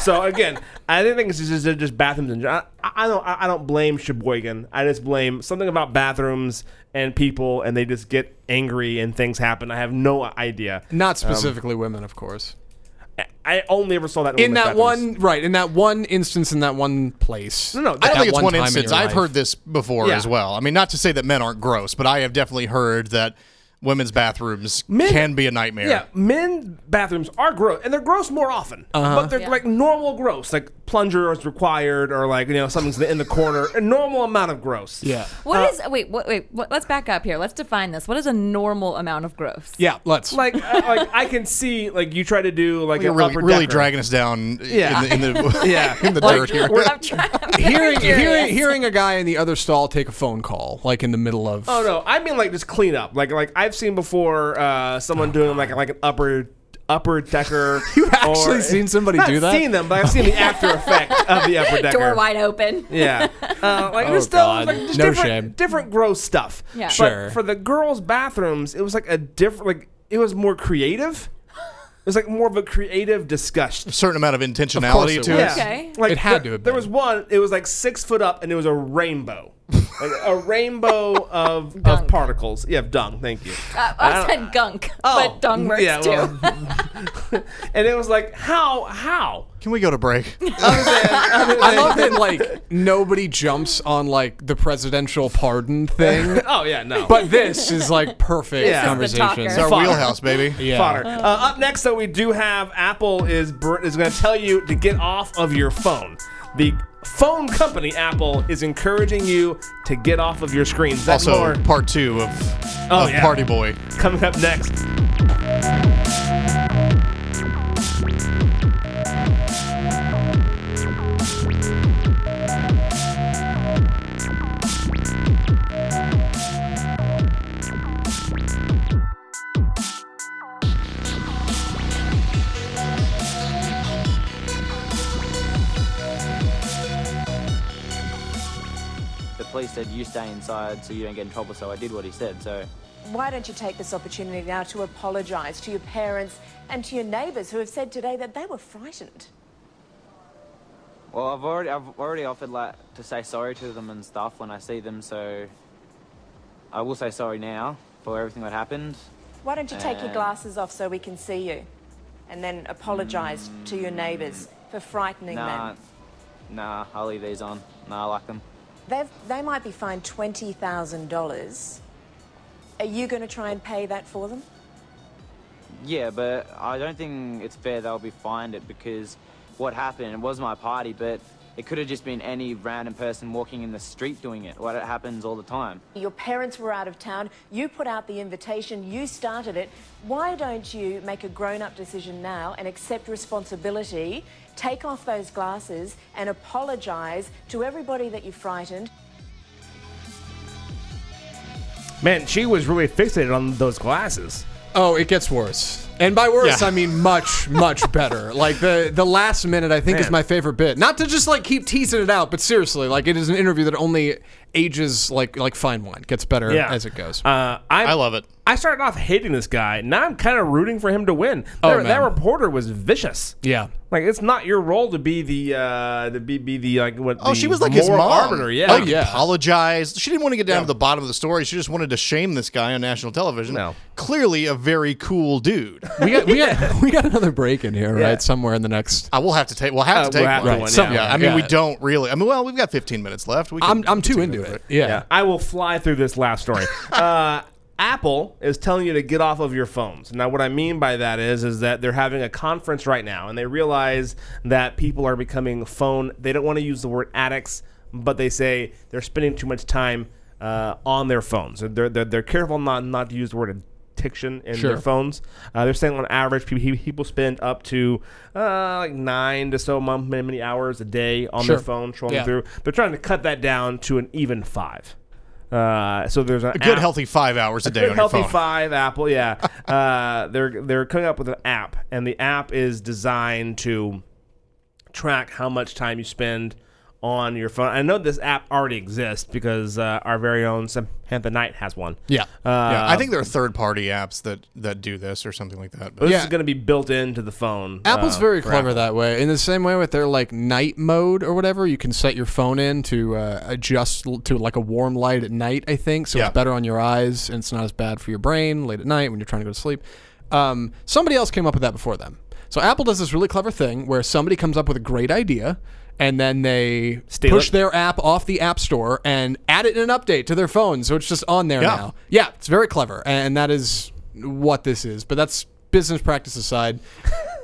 So again, (laughs) I didn't think it's just, just, just bathrooms. In, general. I, I don't I I don't blame Sheboygan. I just blame something about bathrooms and people, and they just get angry and things happen. I have no idea. Not specifically women, of course. I- I only ever saw that In women's that bathrooms. one, right? In that one instance, in that one place. No, no, I don't think it's one one time in instance. I've life. heard this before Yeah. as well. I mean, not to say that men aren't gross, but I have definitely heard that women's bathrooms Men- can be a nightmare. Yeah, men bathrooms are gross, and they're gross more often. But they're Yeah. like normal gross, like plunger is required, or like you know something's in the corner. A normal amount of gross. Yeah, What is wait what, wait what, let's back up here let's define this what is a normal amount of gross yeah. Let's. Like, uh, like I can see, like you try to do like You're really, upper really dragging us down Yeah. in the, in the, (laughs) Yeah. (laughs) in the dirt here. I'm trying, I'm (laughs) very hearing hearing hearing a guy in the other stall take a phone call, like in the middle of. Oh no, I mean like just clean up. Like like I've seen before uh, someone doing like like an upper upper decker. (laughs) You've actually seen somebody not do that? I've seen them, but I've seen the after effect of the upper (laughs) decker. door wide open Yeah, (laughs) uh, like Oh, there's still God. like just No different, shame. different gross stuff. Yeah. But Sure. for the girls' bathrooms, it was like a different, like it was more creative. It was like more of a creative discussion. A certain amount of intentionality it to was. it. Okay. Like It had there, to have been. There was one. It was like six foot up, and it was a rainbow, like a rainbow of of Gunk. particles. Yeah, dung. Thank you. Uh, I said gunk, but dung works yeah, too. well, (laughs) and it was like, how, how? Can we go to break? (laughs) I love that like nobody jumps on like the presidential pardon thing, (laughs) Oh yeah, no. but this is like perfect Yeah. This is the conversation. talker. It's our Fodder. wheelhouse, baby. Yeah. fodder. Uh, up next, though, we do have Apple is is going to tell you to get off of your phone. The phone company Apple is encouraging you to get off of your screens. That's Also, more part two of, Oh, of yeah. Party Boy. coming up next. Police said you stay inside so you don't get in trouble. So I did what he said. So Why don't you take this opportunity now to apologise to your parents and to your neighbours who have said today that they were frightened? well, I've already I've already offered like to say sorry to them and stuff when I see them. So I will say sorry now for everything that happened. Why don't you take your glasses off so we can see you? And then apologise to your neighbours for frightening Nah, them. nah, I'll leave these on. Nah, I like them. They've, they might be fined $20,000. Are you going to try and pay that for them? Yeah, but I don't think it's fair they'll be fined it because what happened, it was my party, but it could have just been any random person walking in the street doing it. What it happens all the time. Your parents were out of town. You put out the invitation. You started it. Why don't you make a grown up decision now and accept responsibility? Take off those glasses and apologise to everybody that you frightened. Man, she was really fixated on those glasses. Oh, it gets worse. And by worse, Yeah. I mean much, much better. Like the the last minute, I think is my favorite bit. Not to just like keep teasing it out, but seriously, like it is an interview that only ages like like fine wine, gets better Yeah, as it goes. Uh, I I love it. I started off hating this guy. Now I'm kind of rooting for him to win. Oh, that, that reporter was vicious. yeah. Like it's not your role to be the uh to be, be the like what Oh, the she was like his mom. arbiter, yeah. Like, yeah. apologized. She didn't want to get down Yeah. to the bottom of the story. She just wanted to shame this guy on national television. No. Clearly a very cool dude. We got we got (laughs) we got another break in here, Yeah. right? Somewhere in the next. I will have to take. We'll have Uh, to take we'll have one. to one, Some- yeah. Yeah, I mean, we Yeah. don't really. I mean, well, we've got 15 minutes left. We can, I'm I'm too into it. Yeah. Yeah, I will fly through this last story. (laughs) uh, Apple is telling you to get off of your phones. Now, what I mean by that is, is that they're having a conference right now, and they realize that people are becoming phone. They don't want to use the word addicts, but they say they're spending too much time uh, on their phones. They're, they're they're careful not not to use the word addiction in Sure. their phones. Uh, they're saying on average, people people spend up to uh, like nine to so many, many hours a day on Sure. their phone scrolling Yeah. through. They're trying to cut that down to an even five. Uh, so there's an A good app- healthy five hours a day good on your healthy phone. five Apple. Yeah, (laughs) uh, they're they're coming up with an app, and the app is designed to track how much time you spend on your phone. I know this app already exists because uh, our very own Samantha Knight has one. Yeah. Uh, yeah, I think there are third-party apps that that do this or something like that. But this Yeah. is going to be built into the phone. Apple's uh, very clever Apple. that way. In the same way with their like night mode or whatever, you can set your phone in to uh, adjust to like a warm light at night. I think so. Yeah. It's better on your eyes and it's not as bad for your brain late at night when you're trying to go to sleep. Um, somebody else came up with that before them. So Apple does this really clever thing where somebody comes up with a great idea and then they Steal push it? their app off the app store and add it in an update to their phone, so it's just on there Yeah. now. Yeah, it's very clever, and that is what this is. But that's business practice aside.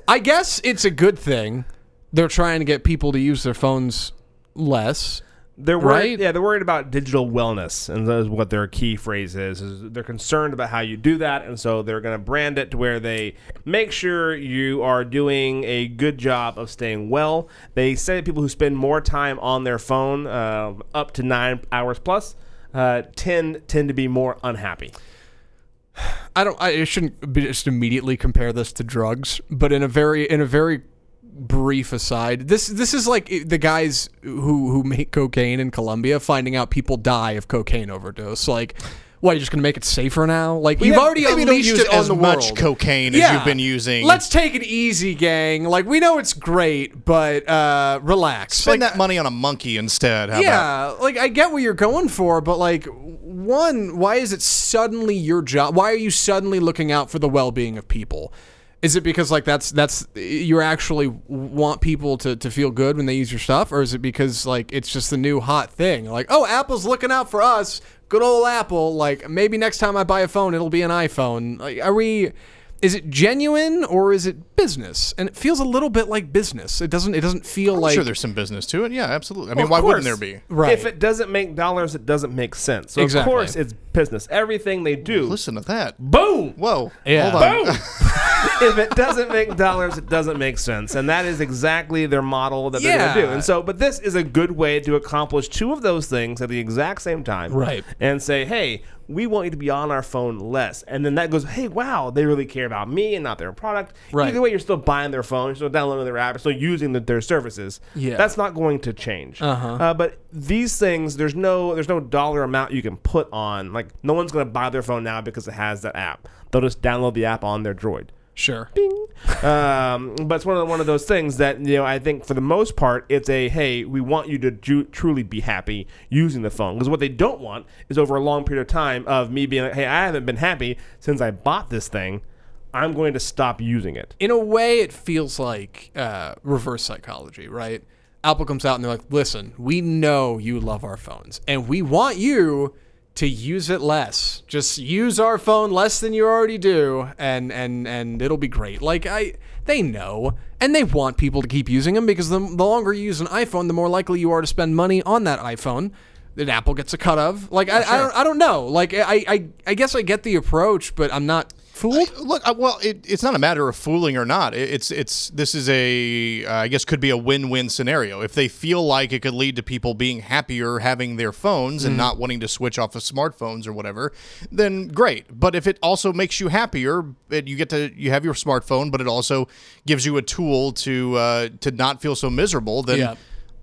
I guess it's a good thing. They're trying to get people to use their phones less. They're worried, Right? yeah, they're worried about digital wellness, and that is what their key phrase is. Is they're concerned about how you do that, and so they're going to brand it to where they make sure you are doing a good job of staying well. They say that people who spend more time on their phone, uh, up to nine hours plus, uh, tend tend to be more unhappy. (sighs) I don't. I shouldn't be just immediately compare this to drugs, but in a very in a very brief aside, this this is like the guys who who make cocaine in Colombia finding out people die of cocaine overdose. Like, What, are you're just gonna make it safer now? Like you've have- already maybe don't unleashed use it on as the much world. cocaine as you've been using. Let's take it easy, gang. Like we know it's great, but uh, relax. spend like, that money on a monkey instead. How about? yeah, like I get what you're going for, but like, one, why is it suddenly your job? Why are you suddenly looking out for the well-being of people? Is it because like that's that's you actually want people to, to feel good when they use your stuff, or is it because like it's just the new hot thing? Like, oh, Apple's looking out for us. Good old Apple. Like maybe next time I buy a phone, it'll be an iPhone. Like, are we? Is it genuine or is it business? And it feels a little bit like business. It doesn't. It doesn't feel I'm like sure there's some business to it. Yeah, absolutely. I mean, Well, why of wouldn't there be? Right. If it doesn't make dollars, it doesn't make sense. So Exactly. of course it's business. Everything they do. Listen to that. Boom. Whoa. Yeah. Hold on. Boom. (laughs) (laughs) if it doesn't make dollars, it doesn't make sense, and that is exactly their model that they're going to do. And so, but this is a good way to accomplish two of those things at the exact same time, Right. And say, hey, we want you to be on our phone less, and then that goes, hey, wow, they really care about me and not their product. Right. Either way, you're still buying their phone, you're still downloading their app, you're still using the, their services. Yeah. that's not going to change. Uh-huh. Uh, but these things, there's no there's no dollar amount you can put on. Like, no one's going to buy their phone now because it has that app. They'll just download the app on their Droid sure. um, but it's one of the, one of those things that you know I think for the most part it's a hey we want you to ju- truly be happy using the phone because what they don't want is over a long period of time of me being like hey I haven't been happy since I bought this thing I'm going to stop using it. in a way, it feels like uh, reverse psychology, right? Apple comes out and they're like, listen, we know you love our phones and we want you to use it less. Just use our phone less than you already do and and and it'll be great. Like I they know and they want people to keep using them because the, the longer you use an iPhone, the more likely you are to spend money on that iPhone that Apple gets a cut of. Like I, I don't I don't know. Like I, I I guess I get the approach, but I'm not fooled. Look, uh, well, it, it's not a matter of fooling or not. It, it's it's this is a uh, I guess could be a win-win scenario. If they feel like it could lead to people being happier having their phones and not wanting to switch off of smartphones or whatever, then great. But if it also makes you happier, and you get to you have your smartphone, but it also gives you a tool to uh, to not feel so miserable, then. Yeah.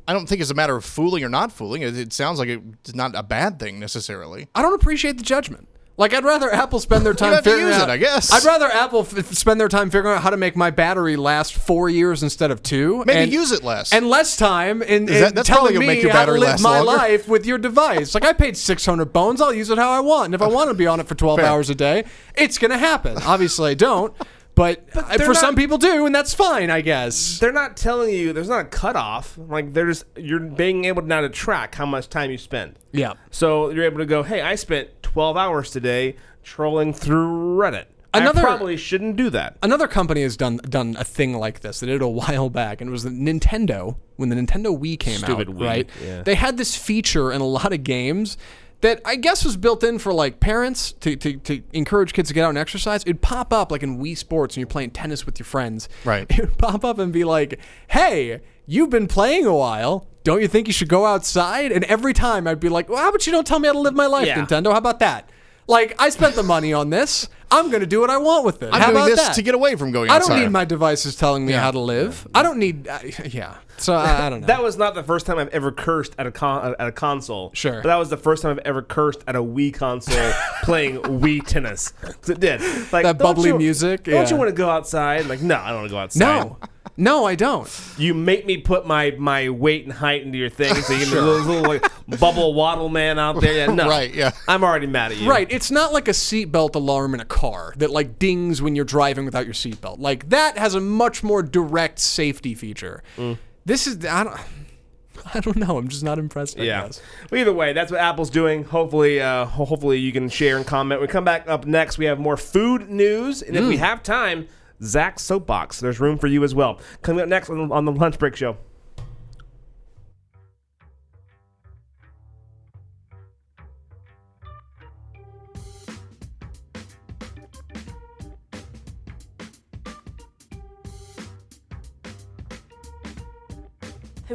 I don't think it's a matter of fooling or not fooling. It, it sounds like it's not a bad thing necessarily. I don't appreciate the judgment. Like I'd rather Apple spend their (laughs) time figuring out. it, I guess. I'd rather Apple f- spend their time figuring out how to make my battery last four years instead of two. Maybe and, use it less. and less time in, in that- telling me make your how to live my longer. life with your device. Like I paid six hundred bones, I'll use it how I want. And if I want to be on it for twelve Fair. hours a day, it's gonna happen. Obviously, I don't. But, I- uh, for not- some people do, and that's fine, I guess. They're not telling you there's not a cutoff. Like they're just you're being able now to track how much time you spend. Yeah. So you're able to go, hey, I spent 12 hours today trolling through Reddit. Another- I probably shouldn't do that. Another company has done done a thing like this. They did it a (laughs) while back, and it was the Nintendo when the Nintendo Wii came Stupid out. Wii, Right? yeah. They had this feature in a lot of games that I guess was built in for like parents to, to, to encourage kids to get out and exercise. It'd pop up like in Wii Sports and you're playing tennis with your friends. Right. (laughs) It would pop up and be like, "Hey, you've been playing a while." Don't you think you should go outside? And every time I'd be like, well, how about you don't tell me how to live my life, Yeah. Nintendo? How about that? Like, I spent the money on this. I'm going to do what I want with it. I'm how doing about this that? to get away from going I don't need my devices telling me Yeah. how to live. I don't need. Uh, yeah. So I, I don't know. That was not the first time I've ever cursed at a con- at a console. Sure. but that was the first time I've ever cursed at a Wii console (laughs) playing Wii tennis. It did. Like That bubbly you- music, Don't yeah. you want to go outside? Like, no, I don't want to go outside. no, no, I don't. You make me put my, my weight and height into your thing, so you can little, little like bubble waddle man out there. Yeah, (laughs) no, Right, yeah. I'm already mad at you. Right. It's not like a seatbelt alarm in a car that like dings when you're driving without your seatbelt. Like that has a much more direct safety feature. Mm. This is I don't. (laughs) I don't know. I'm just not impressed. I Yeah. guess. Well, either way, that's what Apple's doing. Hopefully, uh, hopefully you can share and comment. We come back up next. We have more food news, and if we have time, Zach's soapbox. There's room for you as well. Coming up next on, on the lunch break show.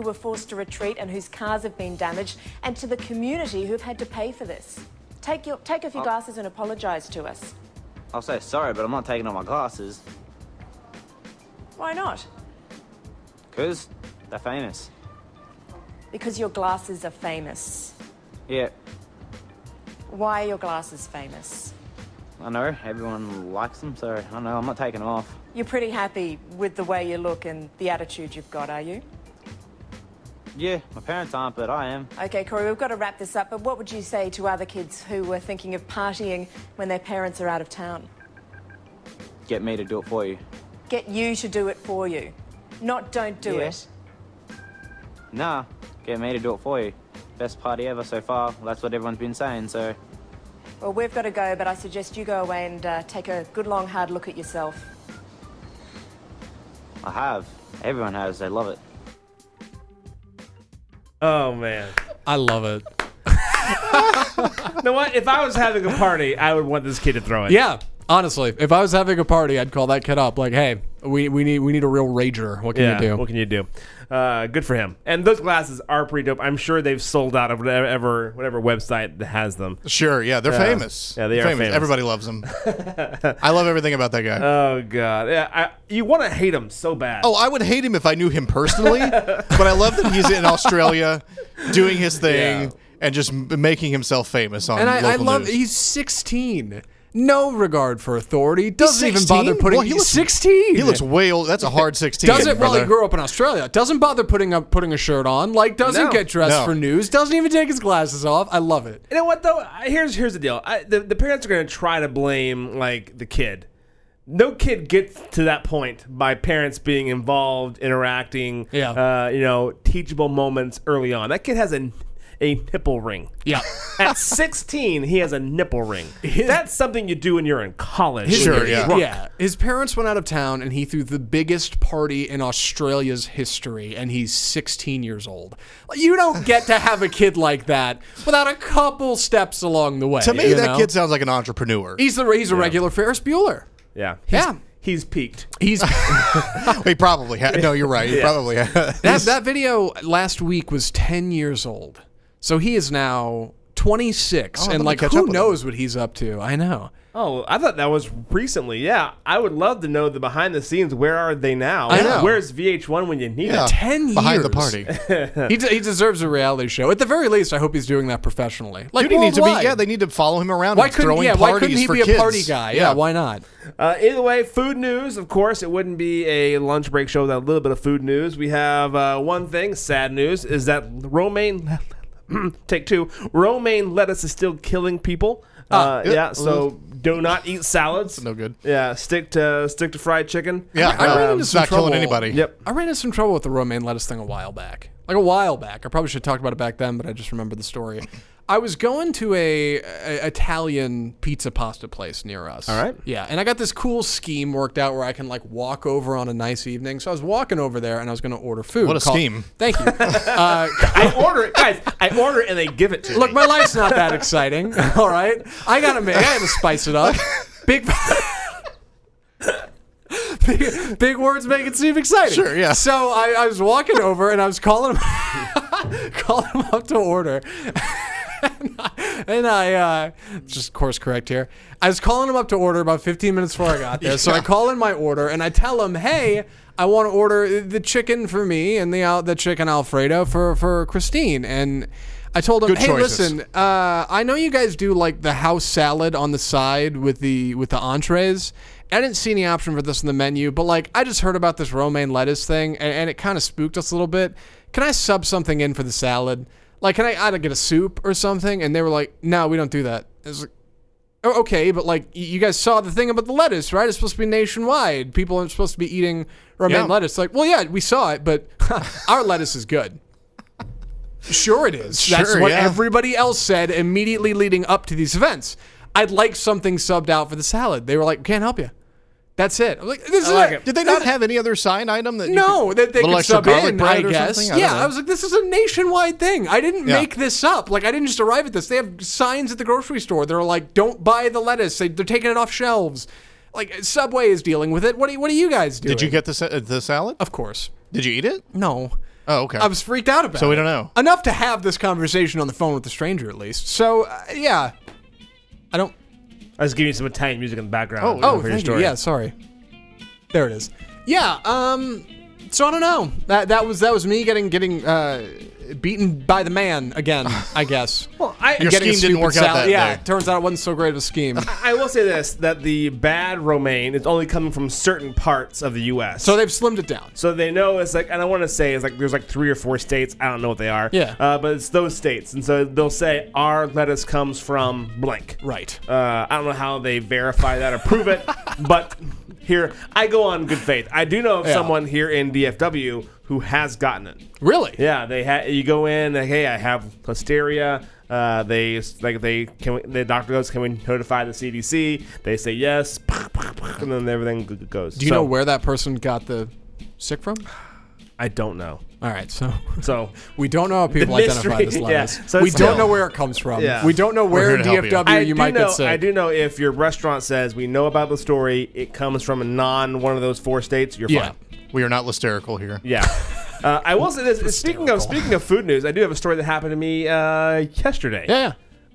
Were forced to retreat and whose cars have been damaged, and to the community who've had to pay for this. Take, your, take off oh. your glasses and apologise to us. I'll say sorry, but I'm not taking off my glasses. Why not? Because they're famous. Because your glasses are famous. Yeah. Why are your glasses famous? I know everyone likes them, so I know. I'm not taking them off. You're pretty happy with the way you look and the attitude you've got, are you? Yeah, my parents aren't, but I am. Okay, Corey, we've got to wrap this up, but what would you say to other kids who were thinking of partying when their parents are out of town? Get me to do it for you. Get you to do it for you, not don't do Yeah. it. Nah, get me to do it for you. Best party ever so far. That's what everyone's been saying, so Well, we've got to go, but I suggest you go away and uh, take a good long hard look at yourself. I have. Everyone has. They love it. Oh man. I love it. (laughs) You know what? If I was having a party, I would want this kid to throw it. Yeah. Honestly, if I was having a party, I'd call that kid up. Like, hey, we, we need we need a real rager. What can Yeah, you do? What can you do? Uh, good for him. And those glasses are pretty dope. I'm sure they've sold out of whatever whatever website that has them. Sure, yeah, they're Yeah. famous. Yeah, they are famous. Everybody loves them. (laughs) I love everything about that guy. Oh god, yeah. I, you want to hate him so bad. Oh, I would hate him if I knew him personally, (laughs) but I love that he's in Australia doing his thing Yeah. and just making himself famous on and I, I love news. he's 16. No regard for authority. Doesn't even 16? bother putting. Well, he he's looks- 16. He looks way old. That's a hard 16. Doesn't well, he grew up in Australia. Doesn't bother putting up putting a shirt on. Like doesn't No. get dressed No. for news. Doesn't even take his glasses off. I love it. You know what though? Here's here's the deal. I, the the parents are gonna try to blame like the kid. No kid gets to that point by parents being involved, interacting. Yeah. Uh, you know, teachable moments early on. That kid has a a nipple ring. Yeah. (laughs) At 16, he has a nipple ring. That's something you do when you're in college. when Sure, you're yeah. drunk. Yeah. His parents went out of town and he threw the biggest party in Australia's history and he's 16 years old. You don't get to have a kid like that without a couple steps along the way. To me, you that know? kid sounds like an entrepreneur. He's the he's a regular Ferris Bueller. Yeah. He's, Yeah. He's peaked. He's (laughs) he probably had. No, you're right. He probably had. that that video last week was 10 years old. So he is now 26 Oh, let and me like catch who up with him. knows what he's up to. I know. Oh, I thought that was recently. Yeah, I would love to know the behind the scenes. Where are they now? I know. Where's VH1 when you need Yeah. it? 10 Behind the years. party. (laughs) he, de- he deserves a reality show. At the very least, I hope he's doing that professionally. Like Dude, he needs to be. worldwide. Yeah, they need to follow him around. Why and couldn't throwing yeah? Why couldn't he for be a kids. party guy? Yeah, why not? Uh, either way, food news. Of course, it wouldn't be a lunch break show without a little bit of food news. We have uh, one thing. Sad news is that romaine. (clears throat) take two. Romaine lettuce is still killing people. Uh, yeah. yeah, so do not eat salads. No good. Yeah, stick to stick to fried chicken. Yeah, I ran into it's some not killing trouble. anybody. Yep. I ran into some trouble with the romaine lettuce thing a while back. Like a while back. I probably should have talked about it back then, but I just remember the story. I was going to a, a Italian pizza pasta place near us. All right. Yeah, and I got this cool scheme worked out where I can like walk over on a nice evening. So I was walking over there and I was going to order food. What a Call- scheme. Thank you. (laughs) uh, I order it, guys. I order it and they give it to Look, me. Look, my life's not that exciting. (laughs) All right, I gotta make. I gotta spice it up. Big. (laughs) Big, big words make it seem exciting. Sure, yeah. So I, I was walking over and I was calling him, calling him up to order, and (laughs) I, and I uh, just course correct here. I was calling him up to order about 15 minutes before I got there. So I (laughs) call in my order and I tell him, "Hey, I want to order the chicken for me and the al- the chicken alfredo for for Christine." And I told him, Good "Hey, choices. listen, uh, I know you guys do like the house salad on the side with the with the entrees." I didn't see any option for this in the menu, but like I just heard about this romaine lettuce thing, and, and it kind of spooked us a little bit. Can I sub something in for the salad? Like, can I, I get a soup or something? And they were like, "No, we don't do that." I was like, "Oh, okay, but like you guys saw the thing about the lettuce, right? It's supposed to be nationwide. People aren't supposed to be eating romaine Yeah. lettuce. Like, well, yeah, we saw it, but (laughs) our lettuce is good. Sure, it is. That's Sure, what yeah. everybody else said immediately leading up to these events. I'd like something subbed out for the salad. They were like, "Can't help you." That's it. I'm like, this is like it. it. Did they not have any other sign item that? No, could- that they could sub in, I guess. I yeah, know. I was like, this is a nationwide thing. I didn't Yeah. make this up. Like, I didn't just arrive at this. They have signs at the grocery store that are like, don't buy the lettuce. They, they're taking it off shelves. Like, Subway is dealing with it. What do you, what are you guys doing? Did you get the the salad? Of course. Did you eat it? No. Oh, okay. I was freaked out about it. So we don't know. Enough to have this conversation on the phone with a stranger, at least. So, uh, yeah. I don't. I was giving you some Italian music in the background. Oh, Oh, for your thank you. story. Yeah, sorry. There it is. Yeah. Um. So I don't know. That that was that was me getting getting uh beaten by the man again, I (laughs) guess. Well, I, And Your getting a scheme didn't stupid work out that Yeah, day. turns out it wasn't so great of a scheme. I will say this: that the bad romaine is only coming from certain parts of the U.S. so they've slimmed it down. So they know it's like, and I want to say it's like there's like three or four states. I don't know what they are. Yeah. Uh, but it's those states, and so they'll say our lettuce comes from blank. Right. Uh, I don't know how they verify that or prove it, (laughs) but here I go on good faith. I do know of Yeah. someone here in DFW who has gotten it. Really? Yeah, they ha- you go in, like, hey, I have listeria. Uh, they like they can we, the doctor goes, can we notify the CDC? They say yes, and then everything goes. Do you So, know where that person got the sick from? I don't know. All right, so So (laughs) we don't know how people The identify mystery, this yeah. So we it's don't know where it comes from. Yeah. We don't know where here in to help you. DFW you might know, get sick. I do know if your restaurant says we know about the story, it comes from a non one of those four states. You're Yeah. fine. We are not hysterical here. Yeah. Uh, I will say this. (laughs) Speaking of speaking of food news, I do have a story that happened to me uh, yesterday. Yeah, yeah.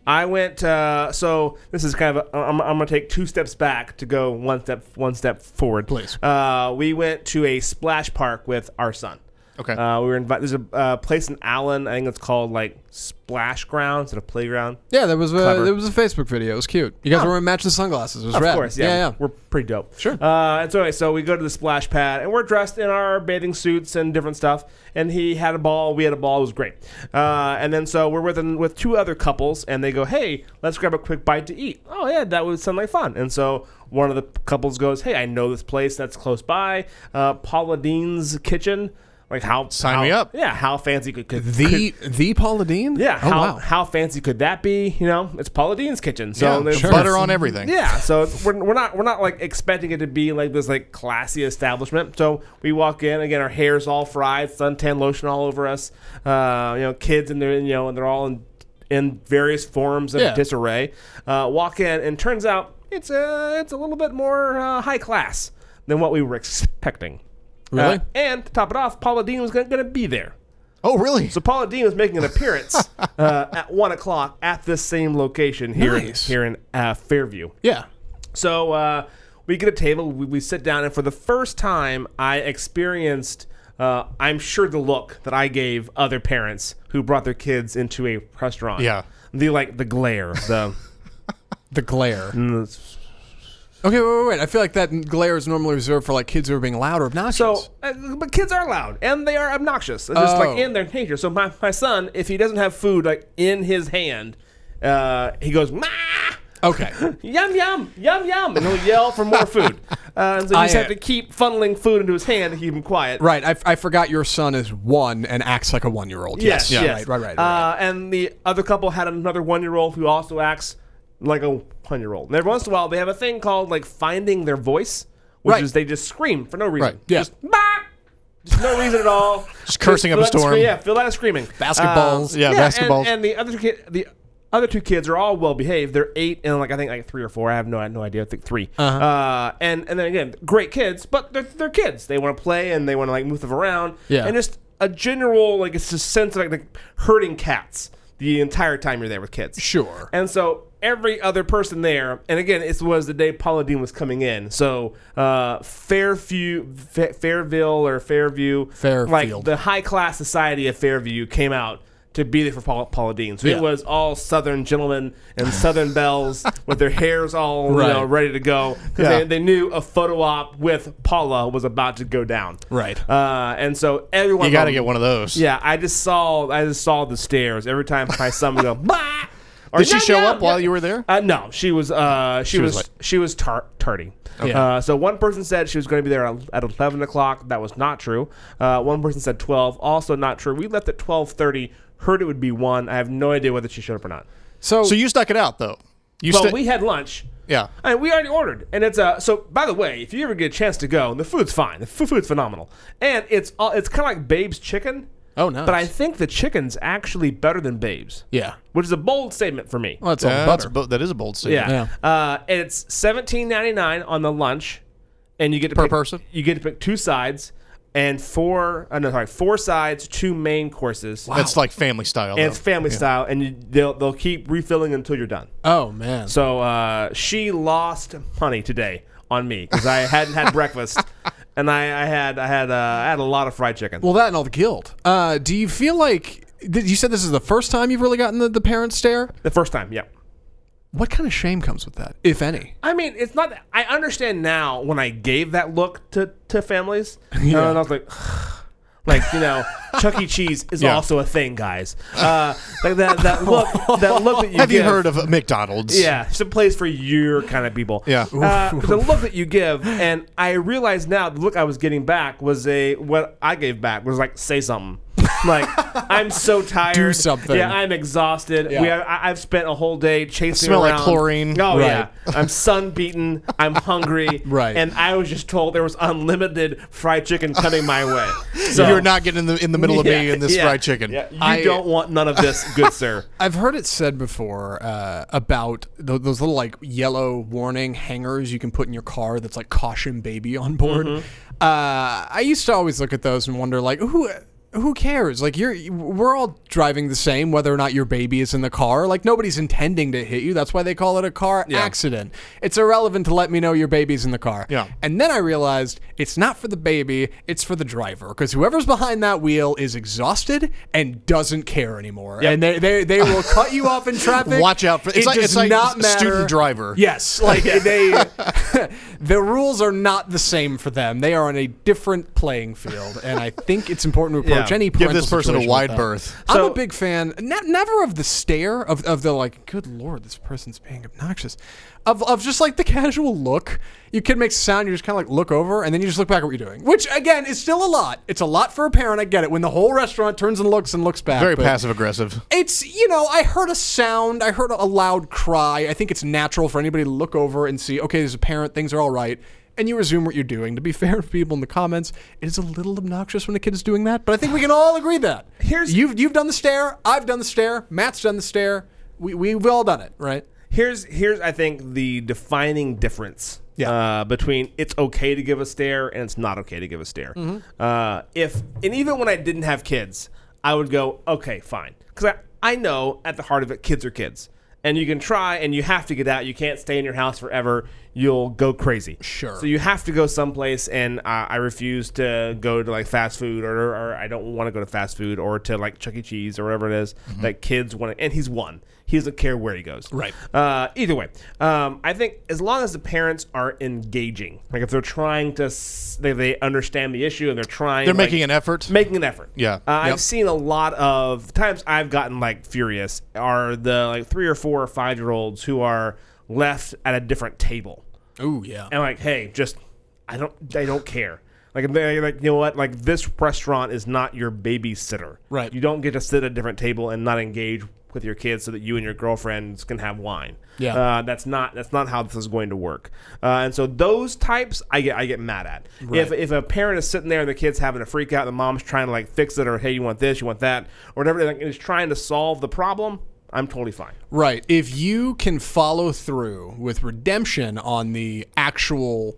I went. Uh, so this is kind of. A, I'm, I'm going to take two steps back to go one step one step forward. Please. Uh, we went to a splash park with our son. Okay. Uh, we were invited. There's a uh, place in Allen. I think it's called like Splash Ground. Is it a playground? Yeah, there was a Clever. there was a Facebook video. It was cute. You guys Oh. were wearing matching sunglasses. It was Of rad. course, yeah, yeah, yeah. We're pretty dope. Sure. Uh, and so anyway, so we go to the splash pad, and we're dressed in our bathing suits and different stuff. And he had a ball, we had a ball. It was great. Uh, and then so we're with with two other couples, and they go, "Hey, let's grab a quick bite to eat." Oh yeah, that would sound like fun. And so one of the couples goes, "Hey, I know this place that's close by, uh, Paula Deen's Kitchen." Like how Sign how- me up. Yeah, how fancy could, could The the Paula Deen? yeah, Oh how, wow. how fancy could that be? You know, it's Paula Deen's kitchen. So yeah, there's- butter on everything. yeah, so we're, we're not we're not like expecting it to be like this like classy establishment. So we walk in again, our hair's all fried, suntan lotion all over us. Uh, you know, kids and they're you know and they're all in in various forms of Yeah. disarray. Uh, walk in and turns out it's a it's a little bit more uh, high class than what we were expecting. Really? Uh, and to top it off, Paula Deen was going to be there. Oh, really? So Paula Deen was making an appearance (laughs) uh, at one o'clock at this same location here Nice. in, here in uh, Fairview. yeah. So uh, we get a table, we, we sit down, and for the first time, I experienced. Uh, I'm sure the look that I gave other parents who brought their kids into a restaurant. Yeah. the like the glare, the (laughs) The glare. mm, Okay, wait, wait, wait. I feel like that glare is normally reserved for like kids who are being loud or obnoxious. So, uh, but kids are loud and they are obnoxious. It's just Oh. like in their nature. So my, my son, if he doesn't have food like in his hand, uh, he goes ma, okay. (laughs) yum yum yum yum, and he'll yell for more food. (laughs) Uh, and so you just have uh, to keep funneling food into his hand to keep him quiet. Right. I, I forgot your son is one and acts like a one year old. Yes, Yeah. yes. Right, right, right. right. Uh, and the other couple had another one-year-old who also acts like a one-year-old. And every once in a while, they have a thing called like finding their voice, which Right. is they just scream for no reason. Right, yeah. Just bah! Just no reason at all. (laughs) Just cursing up a that scre- storm. yeah, feel that screaming. Basketballs. Um, Yeah, and- basketballs. And, the other two kid, the other two kids are all well behaved. They're eight and like I think like three or four. I have no I have no idea. I think 3 Uh-huh. Uh, and and then again, great kids, but they're, they're kids. They want to play and they want to like move them around. Yeah. And just a general like it's a sense of like, like herding cats the entire time you're there with kids. Sure. And so every other person there, and again, it was the day Paula Deen was coming in. So uh, Fairview, Fa- Fairville or Fairview, Fairfield. like the high class society of Fairview came out to be there for Paula, Paula Deen. So Yeah. it was all Southern gentlemen and Southern belles (laughs) with their hairs all you know, ready to go because Yeah. they, they knew a photo op with Paula was about to go down. Right. Uh, and so everyone You got to get one of those. yeah, I just saw I just saw the stairs every time my son would go. (laughs) Bah! Or, Did she "Yum, show yum, up while you were there? Uh, no, she was. Uh, she, She was. was she was tar- tardy. Yeah. Uh, so one person said she was going to be there at at eleven o'clock. That was not true. Uh, one person said twelve. Also not true. We left at twelve thirty. Heard it would be one. I have no idea whether she showed up or not. So, So you stuck it out though. You Well, sta- we had lunch. yeah. I mean, we already ordered, and it's uh. So, by the way, if you ever get a chance to go, the food's fine. The food's phenomenal, and it's all. It's kind of like Babe's chicken. Oh, nice. But I think the chicken's actually better than Babe's. yeah. which is a bold statement for me. Well, that's all Yeah, the that's butter. bo- that is a bold statement. yeah, Yeah. Uh, and it's seventeen ninety nine on the lunch, and you get to Per pick, person? You get to pick two sides and four. Uh, no, sorry, four sides, two main courses. That's like family style. And though. it's family style, and you, they'll they'll keep refilling until you're done. oh man. So uh, she lost money today on me because I hadn't had (laughs) breakfast, and I, I had I had uh, I had a lot of fried chicken. Well, that and all the guilt. Uh, do you feel like You said this is the first time you've really gotten the, the parent stare. The first time, yeah. What kind of shame comes with that, if any? I mean, it's not. I understand now when I gave that look to to families, (laughs) and I was like, (sighs) like you know, Chuck E. Cheese is Yeah. also a thing, guys. Uh, like that that (laughs) look that look that you give Have you give- heard of McDonald's? Yeah, it's a place for your kind of people. Yeah. uh, the look that you give, and I realize now the look I was getting back was a what I gave back was like say something. Like I'm so tired. Do something. Yeah, I'm exhausted. Yeah. We I, I've spent a whole day chasing Smell like around. chlorine. Oh Right. yeah, I'm sun beaten. I'm hungry. (laughs) Right. and I was just told there was unlimited fried chicken coming my way. (laughs) So You're not getting in the in the middle of me and this yeah, fried chicken. Yeah, you I- don't want none of this, good (laughs) sir. I've heard it said before uh, about th- those little like yellow warning hangers you can put in your car that's like caution baby on board. Uh, I used to always look at those and wonder like who who cares? Like you're we're all driving the same whether or not your baby is in the car. Like nobody's intending to hit you. That's why they call it a car accident. It's irrelevant to let me know your baby's in the car. Yeah. And then I realized it's not for the baby, it's for the driver because whoever's behind that wheel is exhausted and doesn't care anymore. And they, they, they will cut you off in (laughs) traffic. Watch out for- it's it like- does it's like not matter. student driver. Yes, like (laughs) they (laughs) the rules are not the same for them. They are on a different playing field, and I think it's important to approach Yeah. any Give parental this person a situation wide with that. berth. I'm a big fan, ne- never of the stare of, of the like, good lord, this person's being obnoxious, of, of just like the (laughs) casual look. You can make sound, you just kind of like look over, and then you just look back at what you're doing, which again is still a lot. It's a lot for a parent. I get it when the whole restaurant turns and looks and looks back. Very but- passive aggressive. it's you know I heard a sound, I heard a loud cry. I think it's natural for anybody to look over and see. Okay, there's a parent, things are all right, and you resume what you're doing. To be (laughs) fair to people in the comments, it is a little obnoxious when a kid is doing that, but I think we can all agree that. Here's- you've you've done the stare, I've done the stare, Matt's done the stare. We we've all done it, right? here's here's I think the defining difference Yeah. uh, between it's okay to give a stare and it's not okay to give a stare. Uh, if and even when I didn't have kids, I would go okay, fine, because I I know at the heart of it, kids are kids. And you can try, and you have to get out. You can't stay in your house forever. You'll go crazy. Sure. So you have to go someplace, and uh, I refuse to go to like fast food, or, or I don't want to go to fast food, or to like Chuck E. Cheese, or whatever it is that kids want. to And he's one. He doesn't care where he goes. Right. Uh, either way, um, I think as long as the parents are engaging, like if they're trying to, s- they, they understand the issue and they're trying, They're like, making an effort. making an effort. Yeah. Uh, Yep. I've seen a lot of times I've gotten like furious are the like three or four or five year olds who are left at a different table Oh yeah. and like, hey, just I don't, I don't care. Like, like, you know what? Like, this restaurant is not your babysitter. Right. You don't get to sit at a different table and not engage with your kids so that you and your girlfriends can have wine. Yeah. Uh, that's not that's not how this is going to work. Uh, and so those types, I get I get mad at. If if a parent is sitting there and the kid's having a freak out, and the mom's trying to like fix it, or hey, you want this, you want that, or whatever, like, is trying to solve the problem. I'm totally fine. Right. If you can follow through with redemption on the actual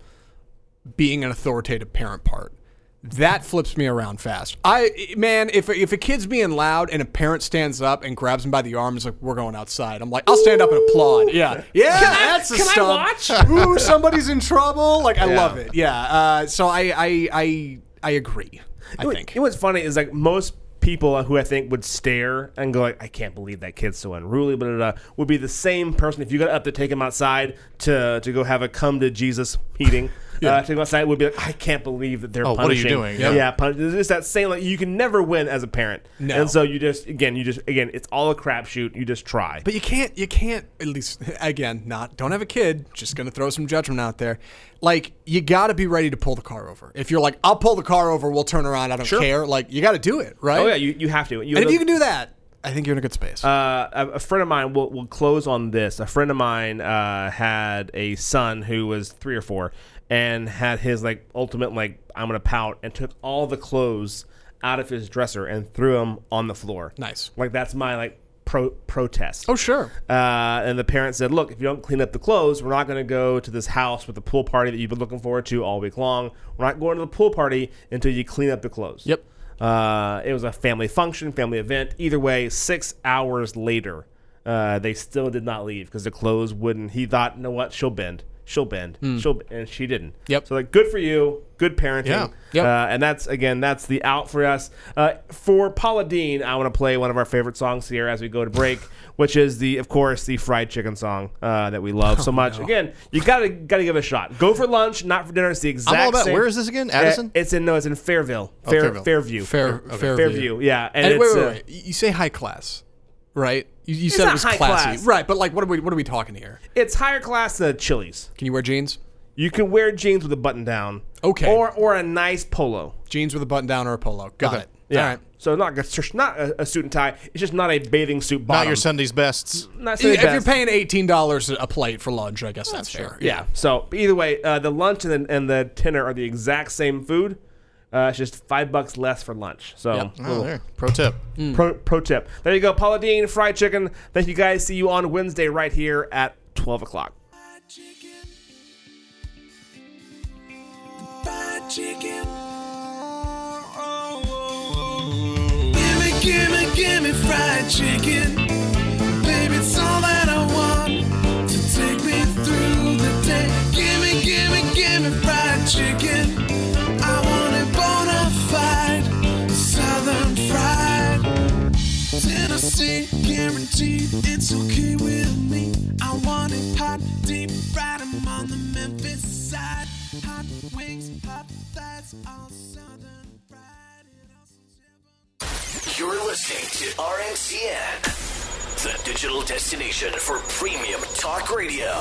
being an authoritative parent part, that flips me around fast. I man, if if a kid's being loud and a parent stands up and grabs him by the arm, and is like, "We're going outside." I'm like, I'll stand up and applaud. Yeah, yeah, that's a can I watch? (laughs) Ooh, somebody's in trouble. Like I Yeah. love it. Yeah. Uh, so I I I I agree. I You know, think. You know what's funny is like most people who I think would stare and go like, I can't believe that kid's so unruly, blah, blah, blah, would be the same person if you got up to take him outside to to go have a come to Jesus meeting. Uh, to go outside would be like, I can't believe that they're Oh, what are you doing? Yeah, Yeah. punish. It's just that same like you can never win as a parent. No. And so you just again you just again it's all a crapshoot. You just try. But you can't, you can't, at least, (laughs) again, not, don't have a kid, just gonna throw some judgment out there. Like, you gotta be ready to pull the car over. If you're like, I'll pull the car over, we'll turn around, I don't care, like, you gotta do it, right? oh yeah, you, you have to. You and if look- you can do that, I think you're in a good space. uh, a, a friend of mine will will close on this. A friend of mine uh, had a son who was three or four, and had his like ultimate like I'm gonna pout, and took all the clothes out of his dresser and threw them on the floor. Nice. Like that's my like pro protest. oh, sure. Uh, and the parent said, "Look, if you don't clean up the clothes, we're not going to go to this house with the pool party that you've been looking forward to all week long. We're not going to the pool party until you clean up the clothes." Yep. Uh, it was a family function, family event. Either way, six hours later, uh, they still did not leave because the clothes wouldn't. He thought, "You know what? She'll bend. She'll bend. She'll and she didn't. Yep. So like, good for you. Good parenting. Yeah. Yep. Uh, and that's again, that's the out for us. Uh, for Paula Deen, I want to play one of our favorite songs here as we go to break, (sighs) which is the, of course, the fried chicken song uh, that we love so much. Again, you gotta gotta give it a shot. Go for lunch, not for dinner. It's the exact. I'm all about. same- Where is this again? Uh, Addison. it's in no, it's in Fairville. Oh, Fair, Fairville. Fairview. Fair, Fairview. Fairview. Yeah, and, And it's, wait, wait, uh, wait. You say high class, right? You, you said not it was high classy, class. right? But like, what are we what are we talking here? it's higher class than Chili's. Can you wear jeans? You can wear jeans with a button down. Okay. Or or a nice polo. Jeans with a button down or a polo. Got Okay. it. Yeah. All right. So not a- not a, a suit and tie. It's just not a bathing suit bottom. Not your Sunday's bests. Not If Sunday you're best. paying eighteen dollars a plate for lunch, I guess that's, fair. Yeah. So either way, uh, the lunch and the, and the dinner are the exact same food. Uh, it's just five bucks less for lunch. So Yep. Oh, little there. Pro tip. pro, pro tip. There you go, Paula Deen, fried chicken. Thank you guys. See you on Wednesday right here at twelve o'clock. fried chicken. Gimme, gimme, gimme fried chicken. Baby, it's all that I want to take me through the day. Gimme, gimme, gimme fried chicken. Tennessee, guaranteed, it's okay with me. I want it hot, deep fried. I'm on the Memphis side. Hot wings, hot thighs, all southern fried. You're listening to RNCN, the digital destination for premium talk radio.